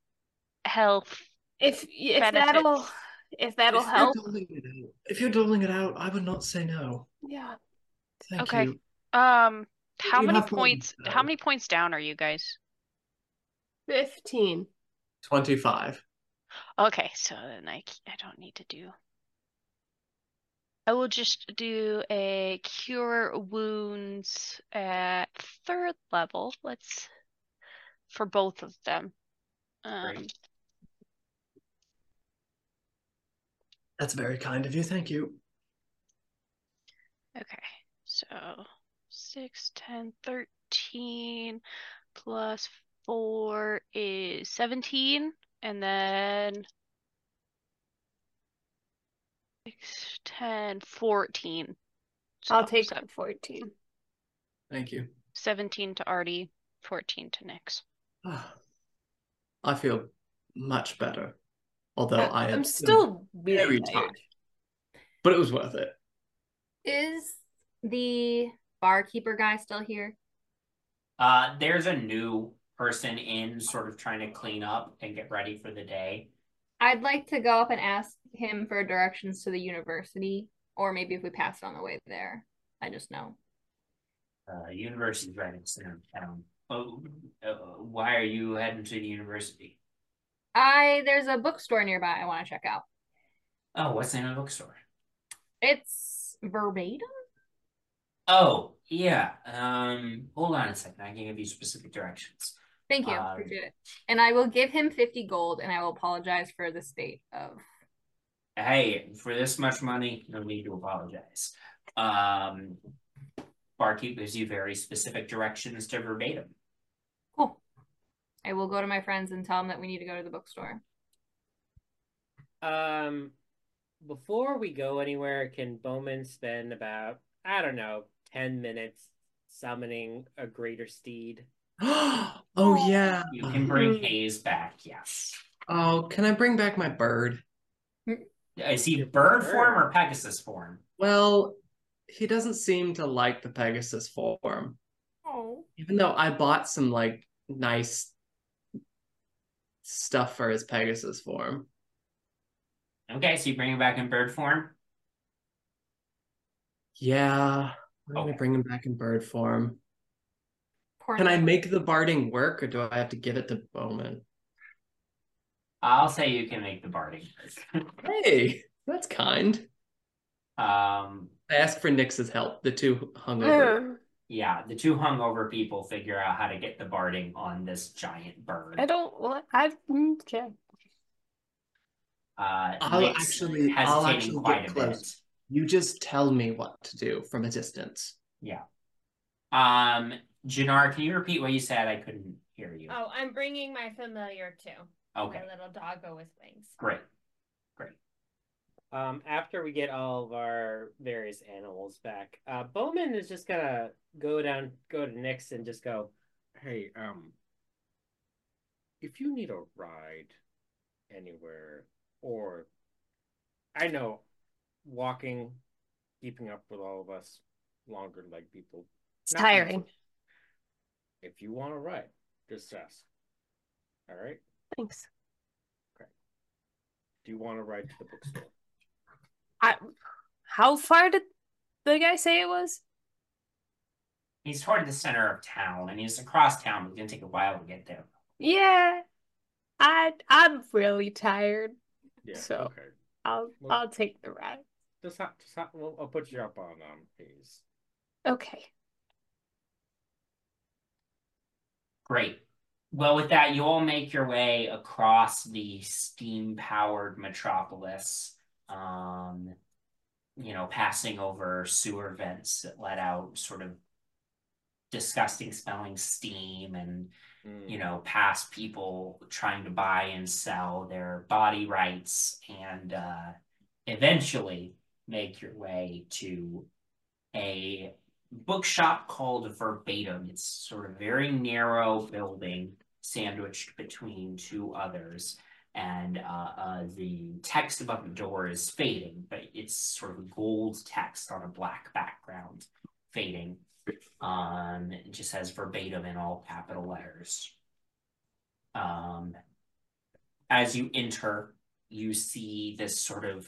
health? If if benefits? that'll if that'll if help. You're it out, if you're doling it out, I would not say no. Yeah. Thank Okay. you. Um, how You many have one, points? though. How many points down are you guys? Fifteen. Twenty-five. Okay, so then I I don't need to do. I will just do a cure wounds at third level. Let's for both of them. Um, That's very kind of you. Thank you. okay, so 6, 10, 13 plus 4 is 17, and then 6, 10, 14. I'll take so 14. Thank you. 17 to Artie, 14 to Nyx. I feel much better. Although Uh, I am I'm still very tired. tired. But it was worth it. Is the barkeeper guy still here? Uh, there's a new person in, sort of trying to clean up and get ready for the day. I'd like to go up and ask him for directions to the university, or maybe if we pass it on the way there. I just know. Uh, university's right in the center of town. Oh, uh, why are you heading to the university? I there's a bookstore nearby I want to check out. Oh, what's the name of the bookstore? It's verbatim. Oh, yeah. Um, hold on a second. I can give you specific directions. Thank you, Um, appreciate it. And I will give him fifty gold, and I will apologize for the state of. Hey, for this much money, no need to apologize. Um, barkeep gives you very specific directions to verbatim. Cool. I will go to my friends and tell them that we need to go to the bookstore. Um, before we go anywhere, can Bowmin spend about I don't know ten minutes summoning a greater steed? <gasps> oh yeah. You can bring Hayes back, yes. Oh, can I bring back my bird? Is he bird form or Pegasus form? Well, he doesn't seem to like the Pegasus form. Oh. Even though I bought some like nice stuff for his Pegasus form. Okay, so you bring him back in bird form? Yeah. I'm gonna bring him back in bird form. Poor Can I make the barding work or do I have to give it to Bowmin? I'll say you can make the barding work. <laughs> Hey, that's kind. um, I asked for Nyx's help, the two hungover. yeah, the two hungover people figure out how to get the barding on this giant bird. I don't what I mm, okay. Uh, I'll Nick's actually I'll actually quite get a close. You just tell me what to do from a distance. Yeah. Um, Jannar, can you repeat what you said? I couldn't hear you. Oh, I'm bringing my familiar too. Okay. My little doggo with wings. Great. Great. Um, after we get all of our various animals back, uh, Bowmin is just gonna go down, go to Nyx and just go, Hey, um, if you need a ride anywhere, or I know walking, keeping up with all of us longer leg people. It's not tiring. easy. If you want to ride, just ask. All right? Thanks. Okay. Do you want to ride to the bookstore? I how far did the guy say it was? He's toward the center of town, and he's across town. It's gonna take a while to get there. Yeah. I I'm really tired. Yeah. So okay. I'll Well- I'll take the ride. Just ha- just ha- well, I'll put you up on um Hayes. Okay. Great. Well, with that, you all make your way across the steam-powered metropolis. Um, you know, passing over sewer vents that let out sort of disgusting smelling steam and Mm. you know, past people trying to buy and sell their body rights and uh, eventually make your way to a bookshop called Verbatim. It's sort of very narrow building sandwiched between two others. And uh, uh, the text above the door is fading, but it's sort of gold text on a black background, fading. Um, it just says verbatim in all capital letters. Um, as you enter, you see this sort of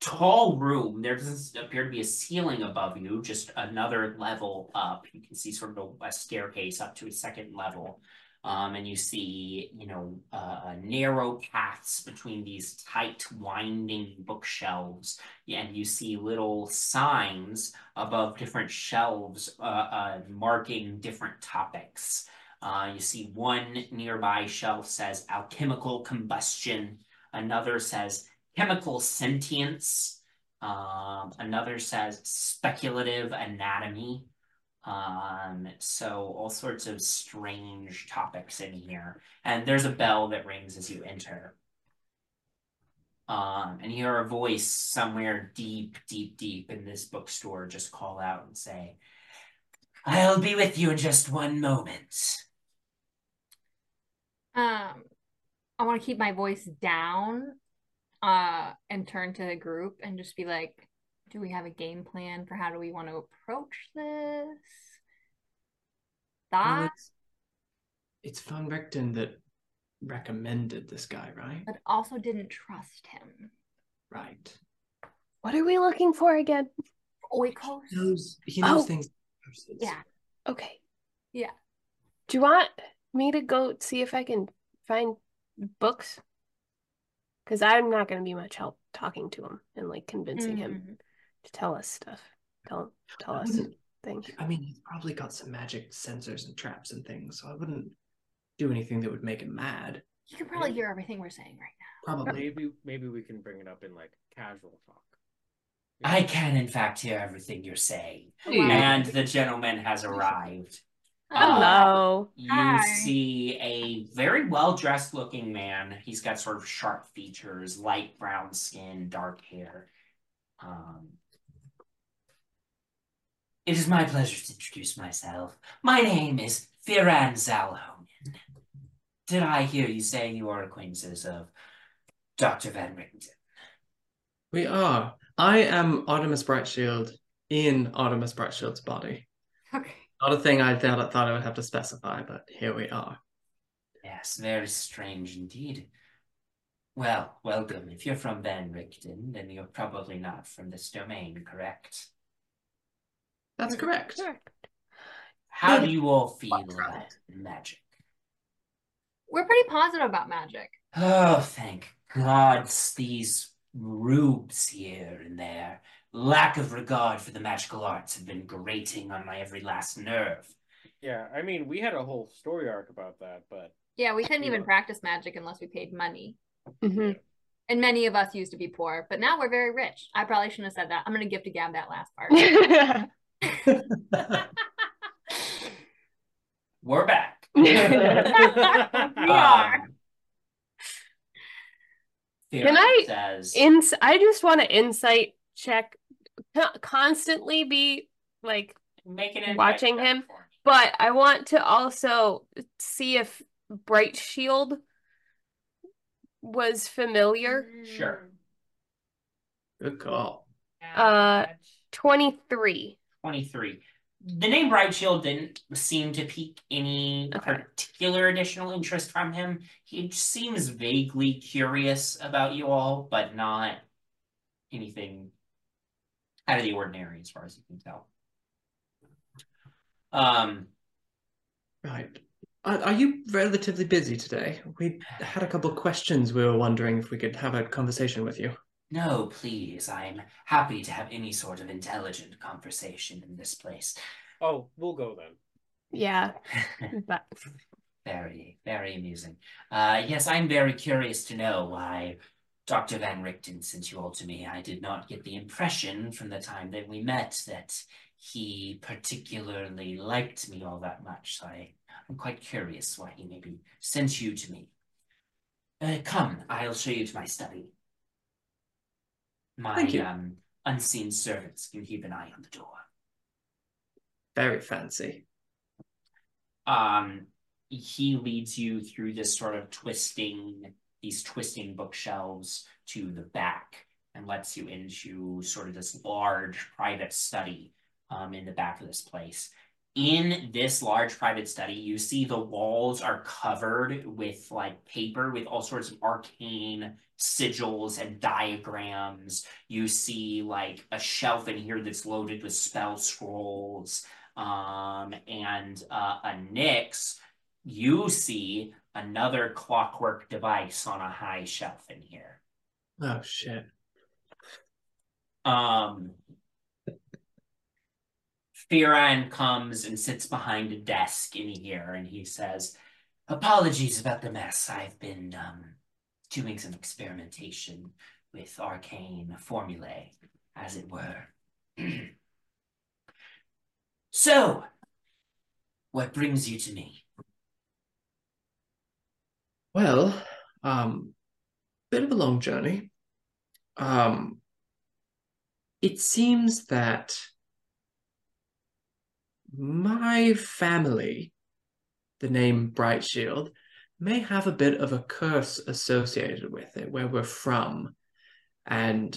tall room. There doesn't appear to be a ceiling above you, just another level up. You can see sort of a, a staircase up to a second level. Um, and you see, you know, uh, narrow paths between these tight, winding bookshelves, and you see little signs above different shelves uh, uh, marking different topics. Uh, you see one nearby shelf says alchemical combustion, another says chemical sentience, um, another says speculative anatomy. Um, so all sorts of strange topics in here. And there's a bell that rings as you enter. Um, and hear a voice somewhere deep, deep, deep in this bookstore just call out and say, I'll be with you in just one moment. Um, I want to keep my voice down, uh, and turn to the group and just be like, do we have a game plan for how do we want to approach this? Well, That, it's, it's Van Richten that recommended this guy, right? but also didn't trust him. Right. What are we looking for again? Oikos. He knows, he knows Oh. things. Yeah. Okay. Yeah. Do you want me to go see if I can find books? Because I'm not going to be much help talking to him and like convincing him Mhm. to tell us stuff. Tell tell I us wouldn't- things. I mean, he's probably got some magic sensors and traps and things, so I wouldn't do anything that would make him mad. You can probably hear everything we're saying right now. Probably. Maybe maybe we can bring it up in like casual talk. I can, in fact, hear everything you're saying. Hey. And the gentleman has arrived. Hello. You Hi. see a very well dressed looking man. He's got sort of sharp features, light brown skin, dark hair. Um, it is my pleasure to introduce myself. My name is Firan Zalhonen. Did I hear you say you are acquaintances of Dr. Van Richten? We are. I am Artemis Brightshield in Artemis Brightshield's body. Okay. Not a thing I thought, thought I would have to specify, but here we are. Yes, very strange indeed. Well, welcome. If you're from Van Richten, then you're probably not from this domain, correct? That's correct. How do you all feel about magic? We're pretty positive about magic. Oh, thank God, these rubes here and there. Lack of regard for the magical arts have been grating on my every last nerve. Yeah, I mean, we had a whole story arc about that, but Yeah, we couldn't even practice magic unless we paid money. hmm And many of us used to be poor, but now we're very rich. I probably shouldn't have said that. I'm gonna give to Gab that last part. <laughs> We're back. <laughs> we Um, are. Can I says, ins I just want to insight check co- <laughs> constantly be like Make an watching him, but I want to also see if Brightshield was familiar. Sure. Good call. Uh 23. 23. The name Brightshield didn't seem to pique any Okay. particular additional interest from him. He seems vaguely curious about you all, but not anything out of the ordinary as far as you can tell. Um, Right. Are, are you relatively busy today? We had a couple of questions we were wondering if we could have a conversation with you. no, please, I'm happy to have any sort of intelligent conversation in this place. oh, we'll go then. Yeah. <laughs> But Very, very amusing. Uh, yes, I'm very curious to know why Dr. Van Richten sent you all to me. I did not get the impression from the time that we met that he particularly liked me all that much. So I, I'm quite curious why he maybe sent you to me. Uh, come, I'll show you to my study. My um, unseen servants can keep an eye on the door. Very fancy. um he leads you through this sort of twisting these twisting bookshelves to the back and lets you into sort of this large private study um, in the back of this place. In this large private study you see the walls are covered with like paper with all sorts of arcane sigils and diagrams. You see like a shelf in here that's loaded with spell scrolls um, and uh, a Nyx you see another clockwork device on a high shelf in here. Oh shit. Um, Firan comes and sits behind a desk in here and he says, Apologies about the mess. I've been um, doing some experimentation with arcane formulae, as it were. <clears throat> so, what brings you to me? Well, um, bit of a long journey. Um, it seems that my family, the name Brightshield, may have a bit of a curse associated with it, where we're from. And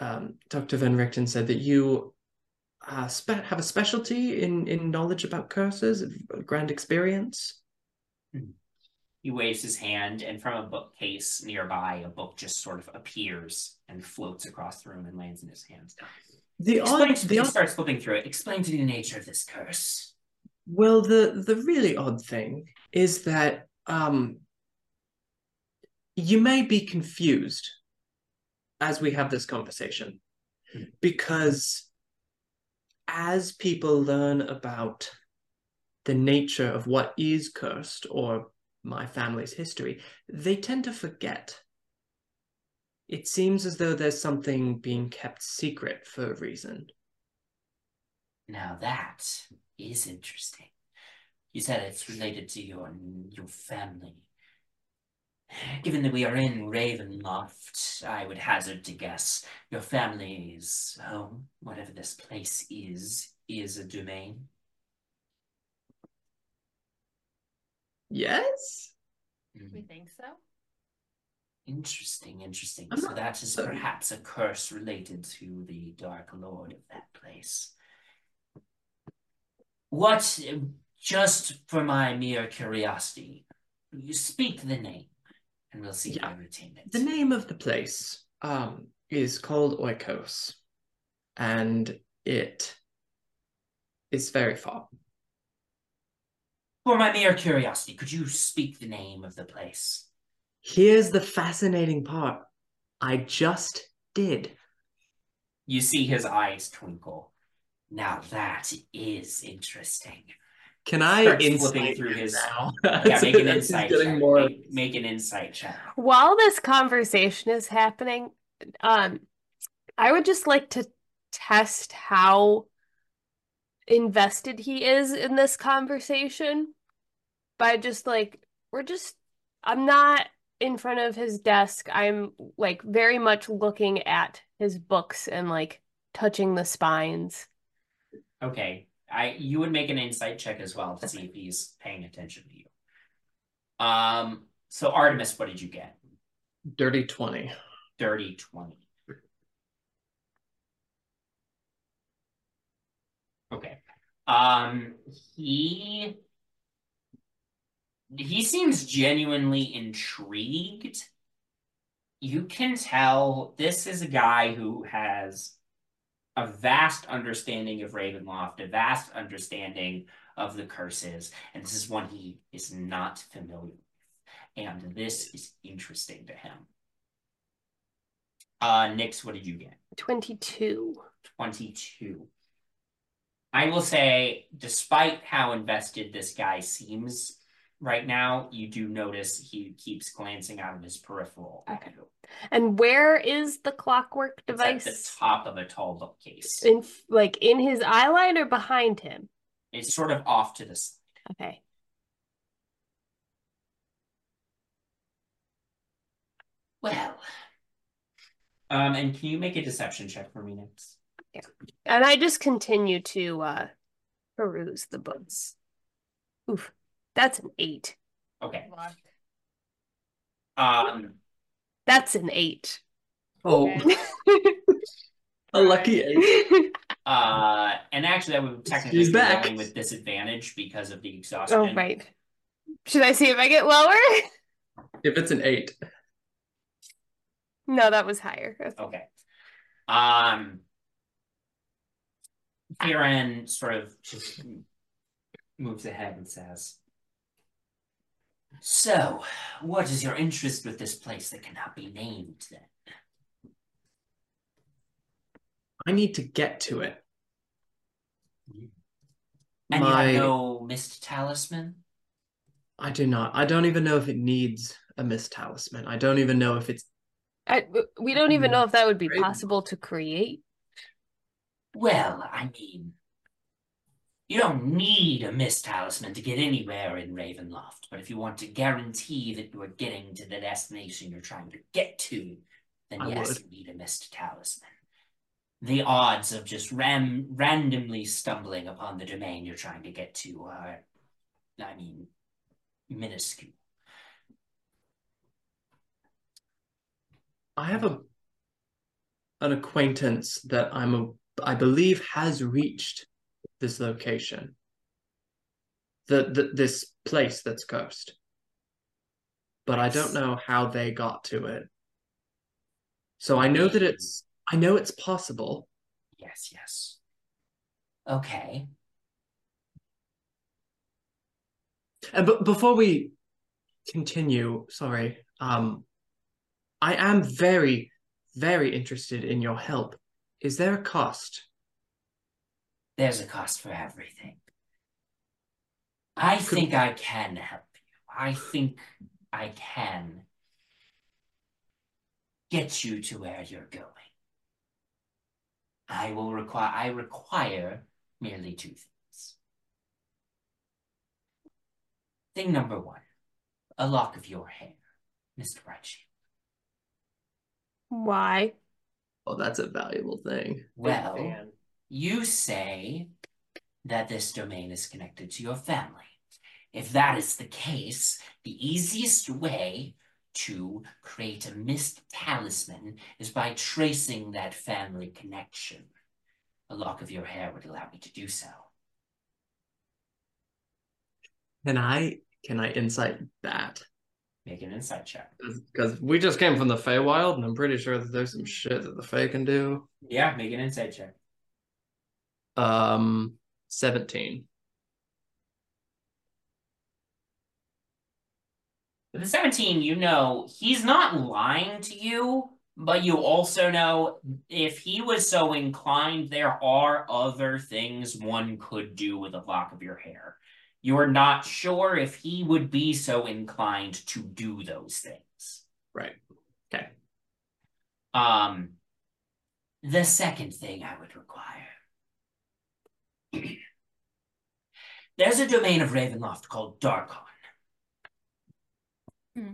um, Dr. Van Richten said that you uh, spe- have a specialty in, in knowledge about curses, grand experience. He waves his hand, and from a bookcase nearby, a book just sort of appears and floats across the room and lands in his hands. The Explain odd, the me, odd, starts flipping through it. Explain to me the nature of this curse. well, the the really odd thing is that um, you may be confused as we have this conversation because as people learn about the nature of what is cursed or my family's history, they tend to forget. It seems as though there's something being kept secret for a reason. Now that is interesting. You said it's related to your your family. Given that we are in Ravenloft, I would hazard to guess your family's home, whatever this place is, is a domain. Yes? We think so. Interesting, interesting. I'm so not that is certain. perhaps a curse related to the Dark Lord of that place. What, just for my mere curiosity, you speak the name, and we'll see if I retain it. The name of the place um, is called Oikos, and it is very far. For my mere curiosity, could you speak the name of the place? Here's the fascinating part. I just did. You see his eyes twinkle. Now that is interesting. Can I Starts insight flipping through his now? <laughs> Yeah, make an <laughs> insight getting check. more- Make, make an insight check. While this conversation is happening, um, I would just like to test how invested he is in this conversation by just like, we're just, I'm not in front of his desk. I'm like very much looking at his books and like touching the spines. Okay. I you would make an insight check as well to see if he's paying attention to you. Um so Artemis, what did you get? Dirty 20. Dirty 20. Okay. Um he he seems genuinely intrigued. You can tell this is a guy who has a vast understanding of Ravenloft, a vast understanding of the curses, and this is one he is not familiar with. And this is interesting to him. Uh Nyx, what did you get? 22. 22. I will say, despite how invested this guy seems right now, you do notice he keeps glancing out of his peripheral. you. And where is the clockwork It's at the top of a tall bookcase. In like in his eye line or behind him? It's sort of off to the side. Okay. Well, um, and can you make a deception check for me next? Yeah. And I just continue to uh peruse the books. Oof. That's an eight. Okay. Um, That's an eight. Oh, <laughs> a lucky eight. <laughs> uh, and actually, I would technically She's be back. rolling with disadvantage because of the exhaustion. Oh, right. Should I see if I get lower? <laughs> If it's an eight. No, that was higher. Okay. Um, Kieran sort of just moves ahead and says, So, what is your interest with this place that cannot be named then? I need to get to it. And My- you have no mist talisman? I do not. I don't even know if it needs a mist talisman. I don't even know if it's I, we don't even know if that would be possible to create. Well, I mean, you don't need a mist talisman to get anywhere in Ravenloft, but if you want to guarantee that you are getting to the destination you're trying to get to, then I yes, would. you need a mist talisman. The odds of just ram- randomly stumbling upon the domain you're trying to get to are, I mean, minuscule. I have a an acquaintance that I'm a I believe has reached this location. The, the this place that's cursed. But I don't know how they got to it. So I know that it's I know it's possible. Yes, yes. Okay. And but before we continue, sorry, um I am very, very interested in your help. Is there a cost? There's a cost for everything. I think I can help you. I think I can get you to where you're going. I will require I require merely two things. Thing number one, a lock of your hair, Mr. Brightshield. Why? Oh, that's a valuable thing. Well, fan. You say that this domain is connected to your family. If that is the case, the easiest way to create a mist talisman is by tracing that family connection. A lock of your hair would allow me to do so. Can I can I insight that? Make an insight check. Because we just came from the Feywild, and I'm pretty sure that there's some shit that the Fey can do. Yeah, make an insight check. Um, seventeen. With the 17, you know he's not lying to you, but you also know if he was so inclined, there are other things one could do with a lock of your hair. You're not sure if he would be so inclined to do those things. Right. Okay. Um, the second thing I would require. There's a domain of Ravenloft called Darkon. Hmm.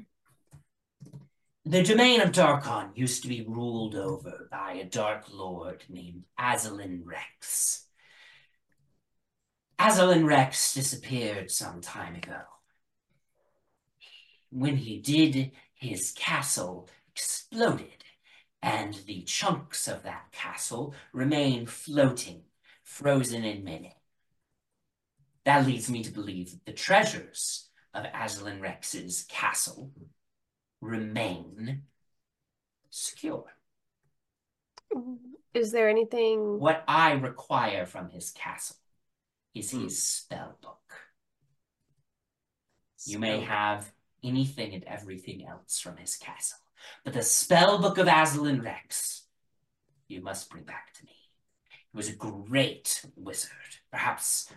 The domain of Darkon used to be ruled over by a dark lord named Azalin Rex. Azalin Rex disappeared some time ago. When he did, his castle exploded, and the chunks of that castle remain floating, frozen in midair. That leads me to believe that the treasures of Azalin Rex's castle remain secure. Is there anything? What I require from his castle is his hmm. spell book. You may have anything and everything else from his castle, but the spell book of Azalin Rex, you must bring back to me. He was a great wizard, perhaps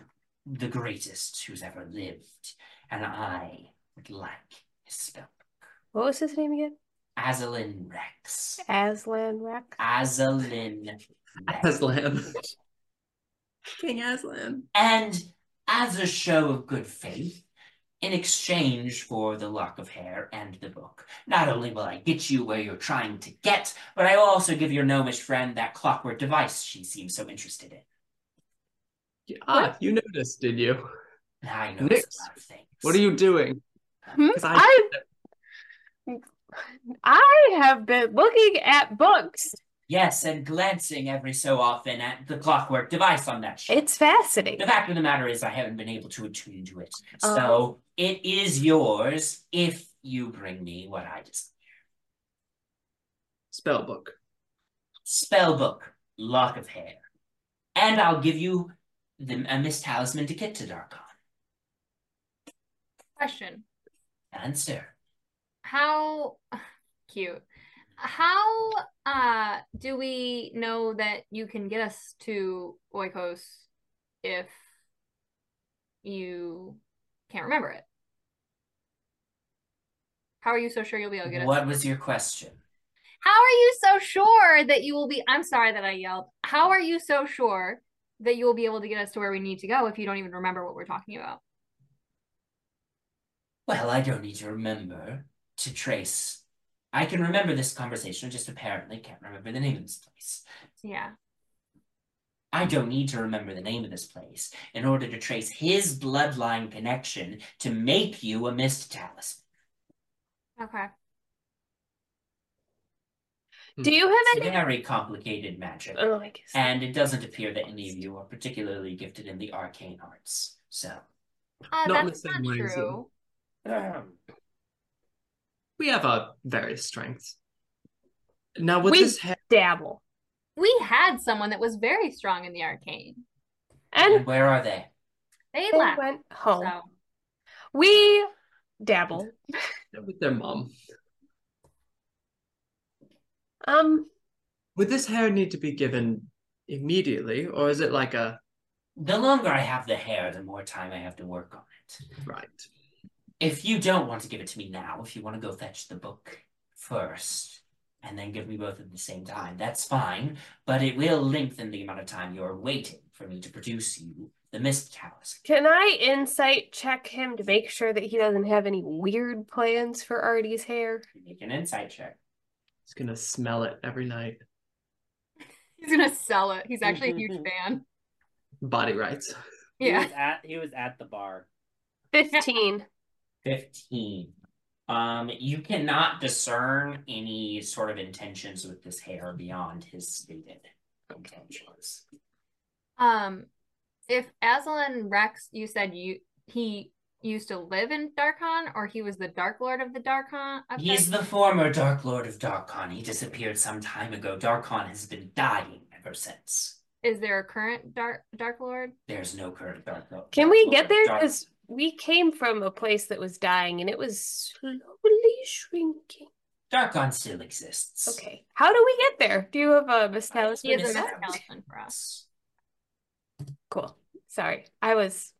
the greatest who's ever lived, and I would like his spell book. What was his name again? Azalin Rex. Aslan Rex. Azalin Rex. Aslan. <laughs> King Aslan. And as a show of good faith, in exchange for the lock of hair and the book, not only will I get you where you're trying to get, but I will also give your gnomish friend that clockwork device she seems so interested in. Ah, you noticed, did you? I know Nyx. a lot of things. What are you doing? Hmm? 'Cause I- I <laughs> I have been looking at books. Yes, and glancing every so often at the clockwork device on that shelf. It's fascinating. The fact of the matter is, I haven't been able to attune to it. Oh. So it is yours if you bring me what I desire. Spell book. Spell book, lock of hair. And I'll give you the, a mist talisman to get to Darkon. Question. Answer. How cute. How uh do we know that you can get us to Oikos if you can't remember it? How are you so sure you'll be able to get us? What was your question? How are you so sure that you will be I'm sorry that I yelled. How are you so sure that you will be able to get us to where we need to go if you don't even remember what we're talking about? Well, I don't need to remember to trace. I can remember this conversation, just apparently can't remember the name of this place. Yeah. I don't need to remember the name of this place in order to trace his bloodline connection to make you a mist talisman. Okay. Do you have It's any? very complicated magic. Oh, I guess. And it doesn't appear that any of you are particularly gifted in the arcane arts. So, Uh, Not in that's the not same way as true. We have our various strengths. Now with We this hair, dabble. We had someone that was very strong in the arcane. And where are they? They, they left. went home. So We dabble. with their mom. Um, Would this hair need to be given immediately, or is it like a The longer I have the hair, the more time I have to work on it. right? If you don't want to give it to me now, if you want to go fetch the book first and then give me both at the same time, that's fine. But it will lengthen the amount of time you're waiting for me to produce you the mist talisman. can I insight check him to make sure that he doesn't have any weird plans for Artie's hair? Make an insight check. He's gonna smell it every night. <laughs> he's gonna sell it. He's actually a huge <laughs> fan. Body rights. He Yeah. was at he was at the bar. 15. 15. Um, you cannot discern any sort of intentions with this hair beyond his stated intentions. Um, if Aslan Rex, you said you he used to live in Darkon, or he was the Dark Lord of the Darkon. Of He's Dark- the former Dark Lord of Darkon. He disappeared some time ago. Darkon has been dying ever since. Is there a current Dark Dark Lord? There's no current Dark Lord. Can we Dark get there? Dark- Because we came from a place that was dying and it was slowly shrinking. Darkon still exists. Okay. How do we get there? Do you have a Miss He is a Yes. For us. Cool. Sorry. I was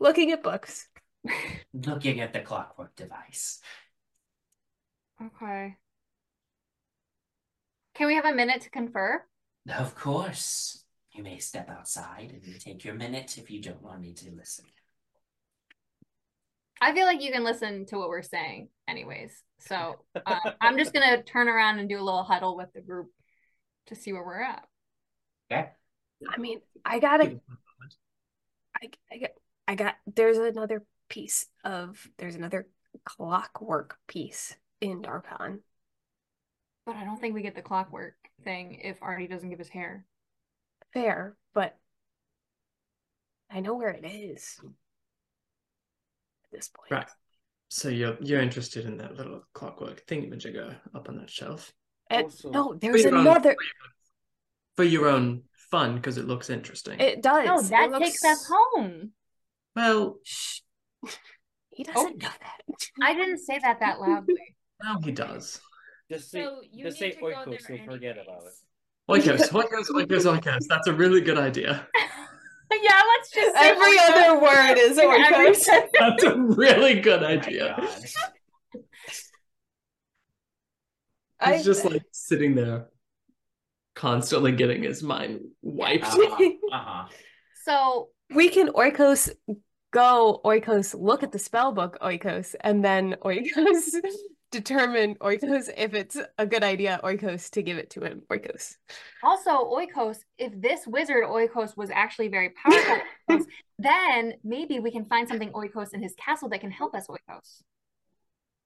looking at books. <laughs> Looking at the clockwork device. Okay. Can we have a minute to confer? Of course. You may step outside and take your minute if you don't want me to listen. I feel like you can listen to what we're saying, anyways. So uh, I'm just <laughs> gonna turn around and do a little huddle with the group to see where we're at. Okay? I mean, I gotta. I, I got. I got. There's another piece of. There's another clockwork piece in Darkon. But I don't think we get the clockwork thing if Artie doesn't give his hair. Fair, but I know where it is. At this point, Right. So you're you're interested in that little clockwork thingamajigger up on that shelf And- Also- no, there's For your own- another. for your own fun because it looks interesting. It does. No, It that looks- takes us home. well, Shh. <laughs> He doesn't Oh. know that. <laughs> I didn't say that that loudly. <laughs> now he does. Just say So you just say to go oikos there and forget about it. anyways. Oikos, oikos, oikos, oikos. That's a really good idea. Yeah, let's just say Every Oikos. other word is Every- Oikos. That's a really good Oh my idea. God. <laughs> I- He's just like sitting there, constantly getting his mind wiped. Uh-huh. <laughs> Uh-huh. So we can Oikos go Oikos look at the spell book Oikos and then Oikos determine Oikos if it's a good idea Oikos to give it to him Oikos. also Oikos, if this wizard Oikos was actually very powerful, <laughs> Oikos, then maybe we can find something Oikos in his castle that can help us Oikos.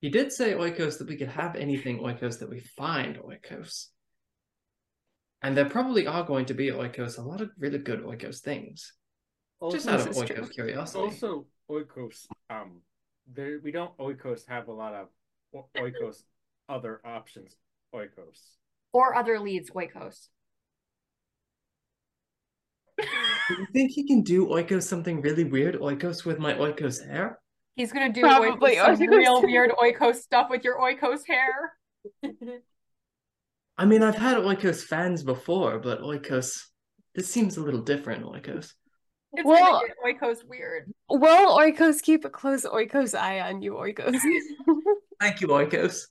He did say Oikos that we could have anything Oikos that we find Oikos. And there probably are going to be Oikos, a lot of really good Oikos things. Just out of Oikos true. curiosity. Also, oikos. Um, there we don't oikos have a lot of o- oikos other options. Oikos. Or other leads Oikos. Do <laughs> you think he can do Oikos something really weird, Oikos with my Oikos hair? He's gonna do Probably Oikos, some Oikos. real weird Oikos stuff with your Oikos hair. <laughs> I mean, I've had Oikos fans before, but Oikos, this seems a little different, Oikos. It's Well- Oikos weird. Will Oikos keep a close Oikos eye on you, Oikos? <laughs> Thank you, Oikos.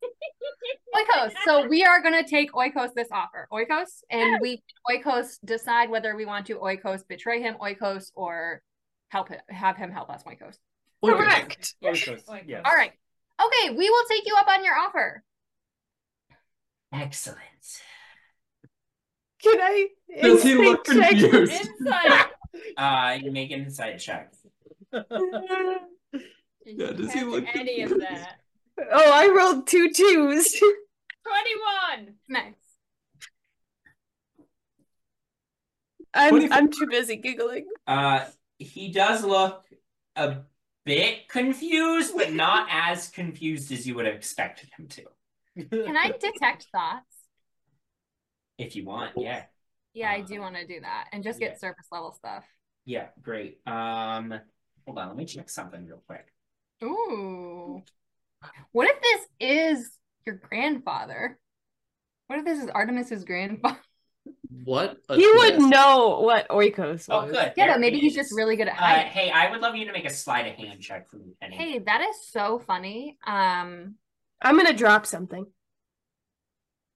<laughs> Oikos. So we are gonna take Oikos this offer. Oikos, and we Oikos decide whether we want to Oikos betray him, Oikos, or help him, have him help us, Oikos. Oikos. Correct. Oikos, yes. All right. Okay, we will take you up on your offer. Excellent. Can I? Does he look instinct check? confused? Insight. <laughs> Uh, you make an insight check. <laughs> Yeah, does he look any of that? Oh, I rolled two twos. <laughs> Twenty-one. Nice. I'm 24. I'm too busy giggling. Uh, he does look a bit confused, but not <laughs> as confused as you would have expected him to. Can I detect thoughts? If you want, yeah. Yeah, I do want to do that and just get Yeah. surface level stuff. Yeah, great. Um, hold on, let me check something real quick. Ooh. What if this is your grandfather? What if this is Artemis's grandfather? <laughs> What? a He would know what Oikos Oh, good. Yeah, there but maybe it he's just really good at Uh, hey, I would love you to make a sleight of hand check for me, Penny. Hey, that is so funny. Um, I'm gonna drop something.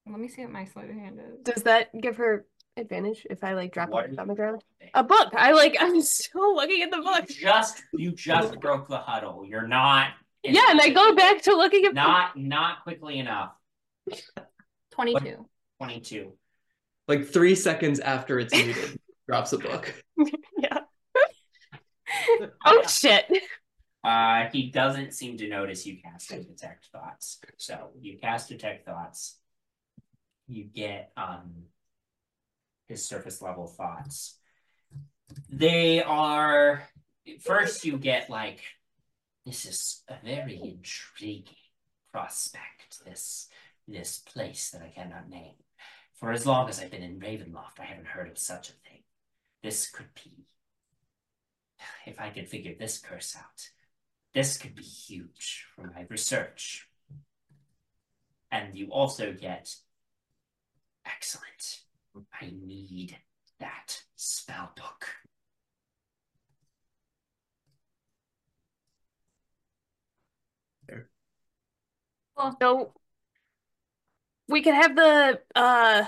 let me see what my sleight of hand is. Does that give her advantage if I like drop What it is on the ground? A book. I like. <laughs> I'm still looking at the You book. just you just broke the huddle. You're not. Yeah, and I go back to looking at. Not not quickly enough. 22. Twenty two. Like three seconds after it's muted, <laughs> drops a book. <laughs> yeah. oh shit! Uh, he doesn't seem to notice you cast detect thoughts. So you cast detect thoughts. You get um his surface level thoughts. They are first you get like this is a very intriguing prospect, this this place that I cannot name. For as long as I've been in Ravenloft, I haven't heard of such a thing. This could be if I could figure this curse out. This could be huge for my research. And you also get excellent. I need that spell book. There. Well, so we could have the uh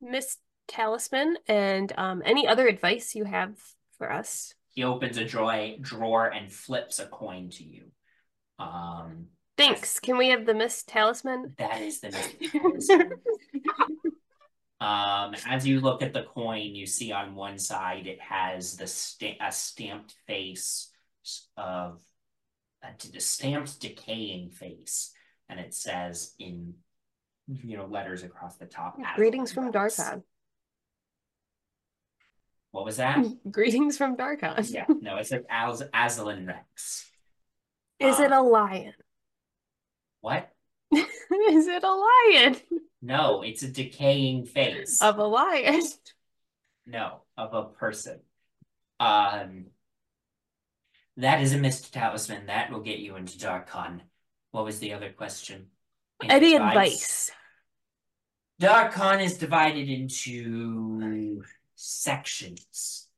mist talisman and um any other advice you have for us. He opens a drawer, drawer and flips a coin to you. Um, Thanks. Can we have the mist talisman? that is the <laughs> talisman. Um, as you look at the coin, you see on one side it has the sta- a stamped face of a stamped decaying face, and it says in you know letters across the top. Greetings from. Darkon. What was <laughs> that? Greetings from Darkon. yeah, <laughs> no, it says As- Azalin Rex. Is it a lion? What? <laughs> Is it a lion? No, it's a decaying face. Of a lion. <laughs> No, of a person. Um, that is a mist talisman. That will get you into Darkon. What was the other question? Any advice? Darkon is divided into sections.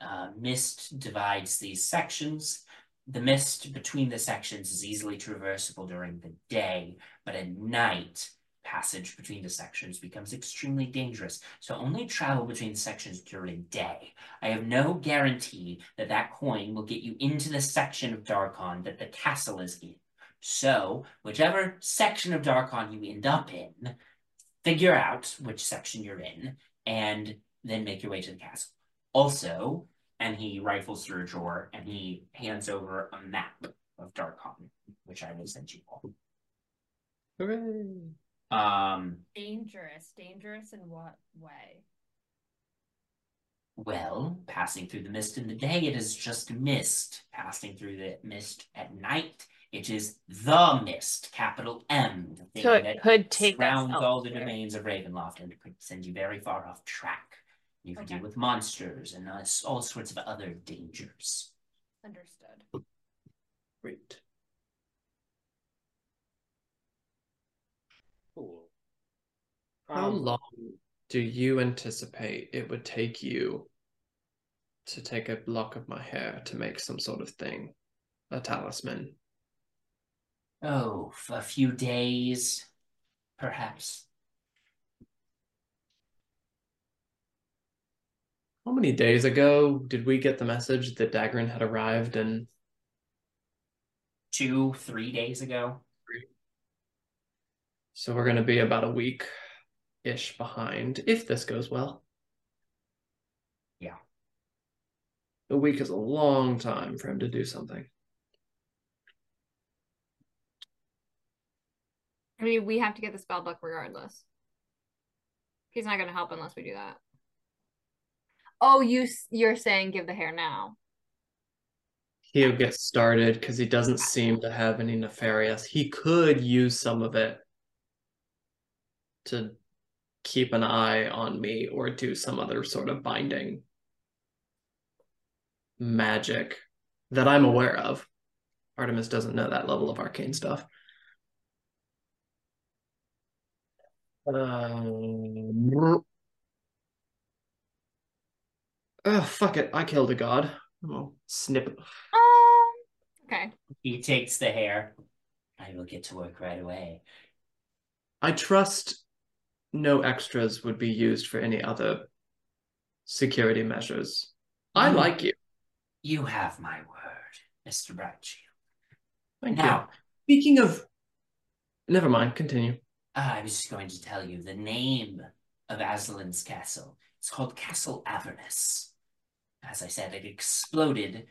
Uh, mist divides these sections. The mist between the sections is easily traversable during the day, but at night, passage between the sections becomes extremely dangerous. So only travel between sections during day. I have no guarantee that that coin will get you into the section of Darkon that the castle is in. So, whichever section of Darkon you end up in, figure out which section you're in, and then make your way to the castle. Also, and he rifles through a drawer and he hands over a map of Darkon, which I will send you all. Hooray. Um, Dangerous. Dangerous in what way? well, passing through the mist in the day, it is just mist. Passing through the mist at night, it is the mist, capital M, the thing So it that could take us surrounds all the domains of Ravenloft and could send you very far off track. You can Okay. deal with monsters and uh, all sorts of other dangers. Understood. Um, do you anticipate it would take you to take a block of my hair to make some sort of thing? A talisman? Oh, a few days, perhaps. How many days ago did we get the message that Dagrin had arrived and Two, three days ago. so we're gonna be about a week ish behind if this goes well. Yeah. A week is a long time for him to do something. I mean, we have to get the spell book regardless. He's not going to help unless we do that. Oh, you you're saying give the hair now. He'll get started because he doesn't seem to have any nefarious. He could use some of it to keep an eye on me or do some other sort of binding magic that I'm aware of. Artemis doesn't know that level of arcane stuff. Um, oh, fuck it. I killed a god. Oh, snip. Um, okay. He takes the hair. I will get to work right away. I trust no extras would be used for any other security measures. I Mm. like you. You have my word, Mr. Brightshield. Thank Now, you. Speaking of, never mind. Continue. I was just going to tell you the name of Azalin's castle. It's called Castle Avernus. As I said, it exploded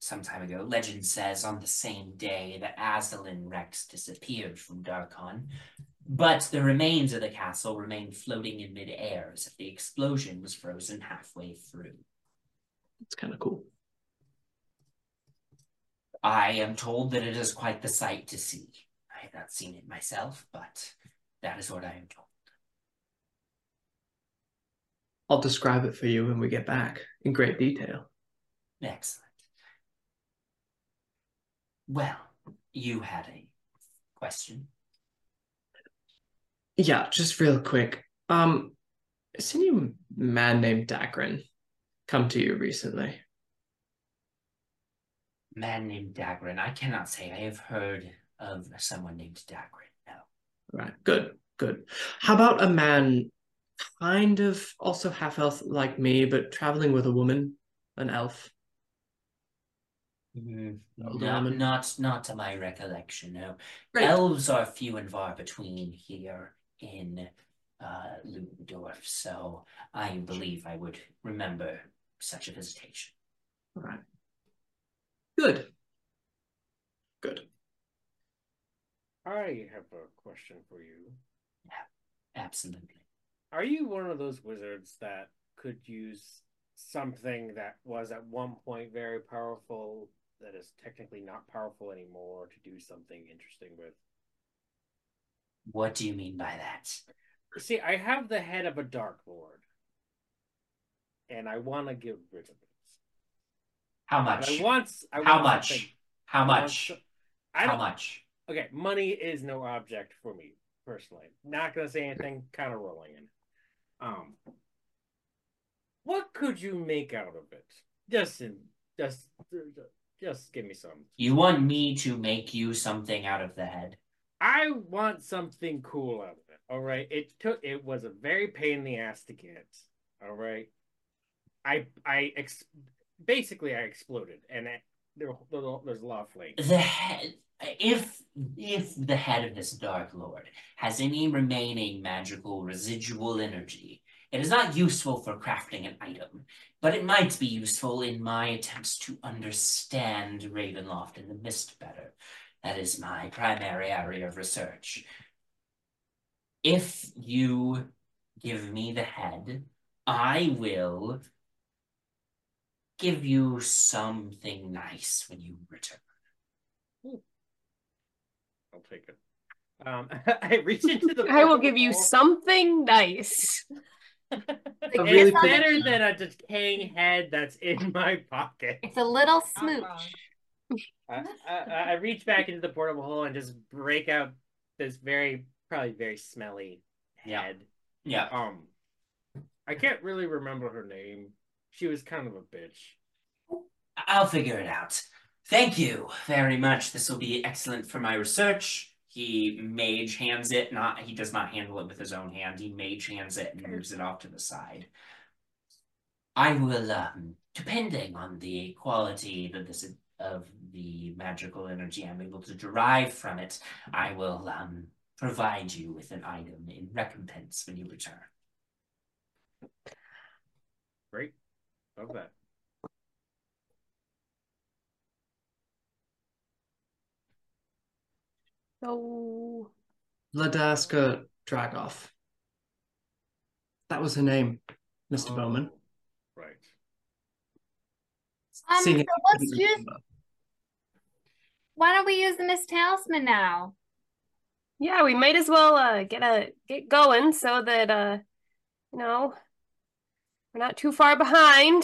some time ago. Legend says on the same day that Azalin Rex disappeared from Darkon. But the remains of the castle remained floating in midair as if the explosion was frozen halfway through. It's kind of cool. I am told that it is quite the sight to see. I have not seen it myself, but that is what I am told. I'll describe it for you when we get back in great detail. Excellent. Well, you had a question. Yeah, just real quick. Um, has any man named Dagrin come to you recently? Man named Dagrin. I cannot say I have heard of someone named Dagrin. No. Right. Good. Good. How about a man kind of also half elf like me, but traveling with a woman, an elf? Mm, Older not, not, not to my recollection, no. Elves are few and far between here in uh, Ludendorf, so I believe I would remember such a visitation. All right. Good. Good. I have a question for you. Absolutely. Are you one of those wizards that could use something that was at one point very powerful that is technically not powerful anymore to do something interesting with? What do you mean by that? See, I have the head of a Dark Lord, and I want to get rid of it. How much? I want. I How want much? How I want much? I How much? Okay, money is no object for me personally. Not gonna say anything. Kind of rolling in. Um, what could you make out of it? Just in, just, just give me some. You want me to make you something out of the head? I want something cool out of it. All right. It took. It was a very pain in the ass to get. All right. I I ex- basically I exploded, and there, there there's a lot of flames. The head. If if the head of this Dark Lord has any remaining magical residual energy, it is not useful for crafting an item, but it might be useful in my attempts to understand Ravenloft and the Mist better. That is my primary area of research. If you give me the head, I will give you something nice when you return. I'll take it. Um, <laughs> I reach into the. <laughs> I will give you something nice. <laughs> It's really better than a decaying head that's in my pocket. It's a little Not smooch. I, I, I reach back into the portable hole and just break out this very, probably very smelly Yeah. head. Yeah. Um, I can't really remember her name. She was kind of a bitch. I'll figure it out. Thank you very much. This will be excellent for my research. He mage hands it, not he does not handle it with his own hand. He mage hands it and moves it off to the side. I will, um, depending on the quality that this of the magical energy I'm able to derive from it, I will um, provide you with an item in recompense when you return. Great. Love that. So Ladaska Dragoff. That was her name, Mr. Bowmin. Right. Um, Seeing so it, I let's couldn't use. remember. Why don't we use the mist talisman now? yeah, we might as well uh get a get going so that uh you know we're not too far behind.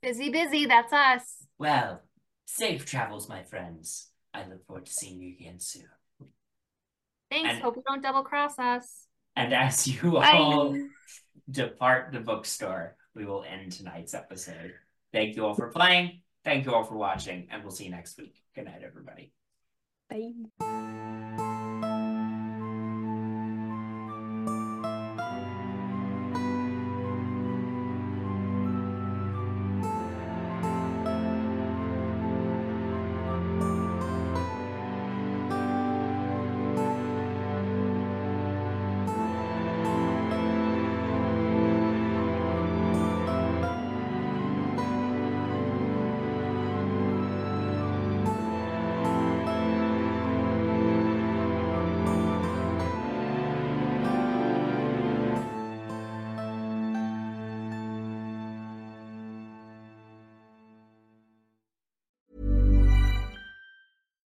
Busy, busy. That's us. Well, safe travels, my friends. I look forward to seeing you again soon. Thanks. And- Hope you don't double cross us. And as you Bye. all depart the bookstore, we will end tonight's episode. Thank you all for playing. Thank you all for watching, and we'll see you next week. Good night, everybody. Bye.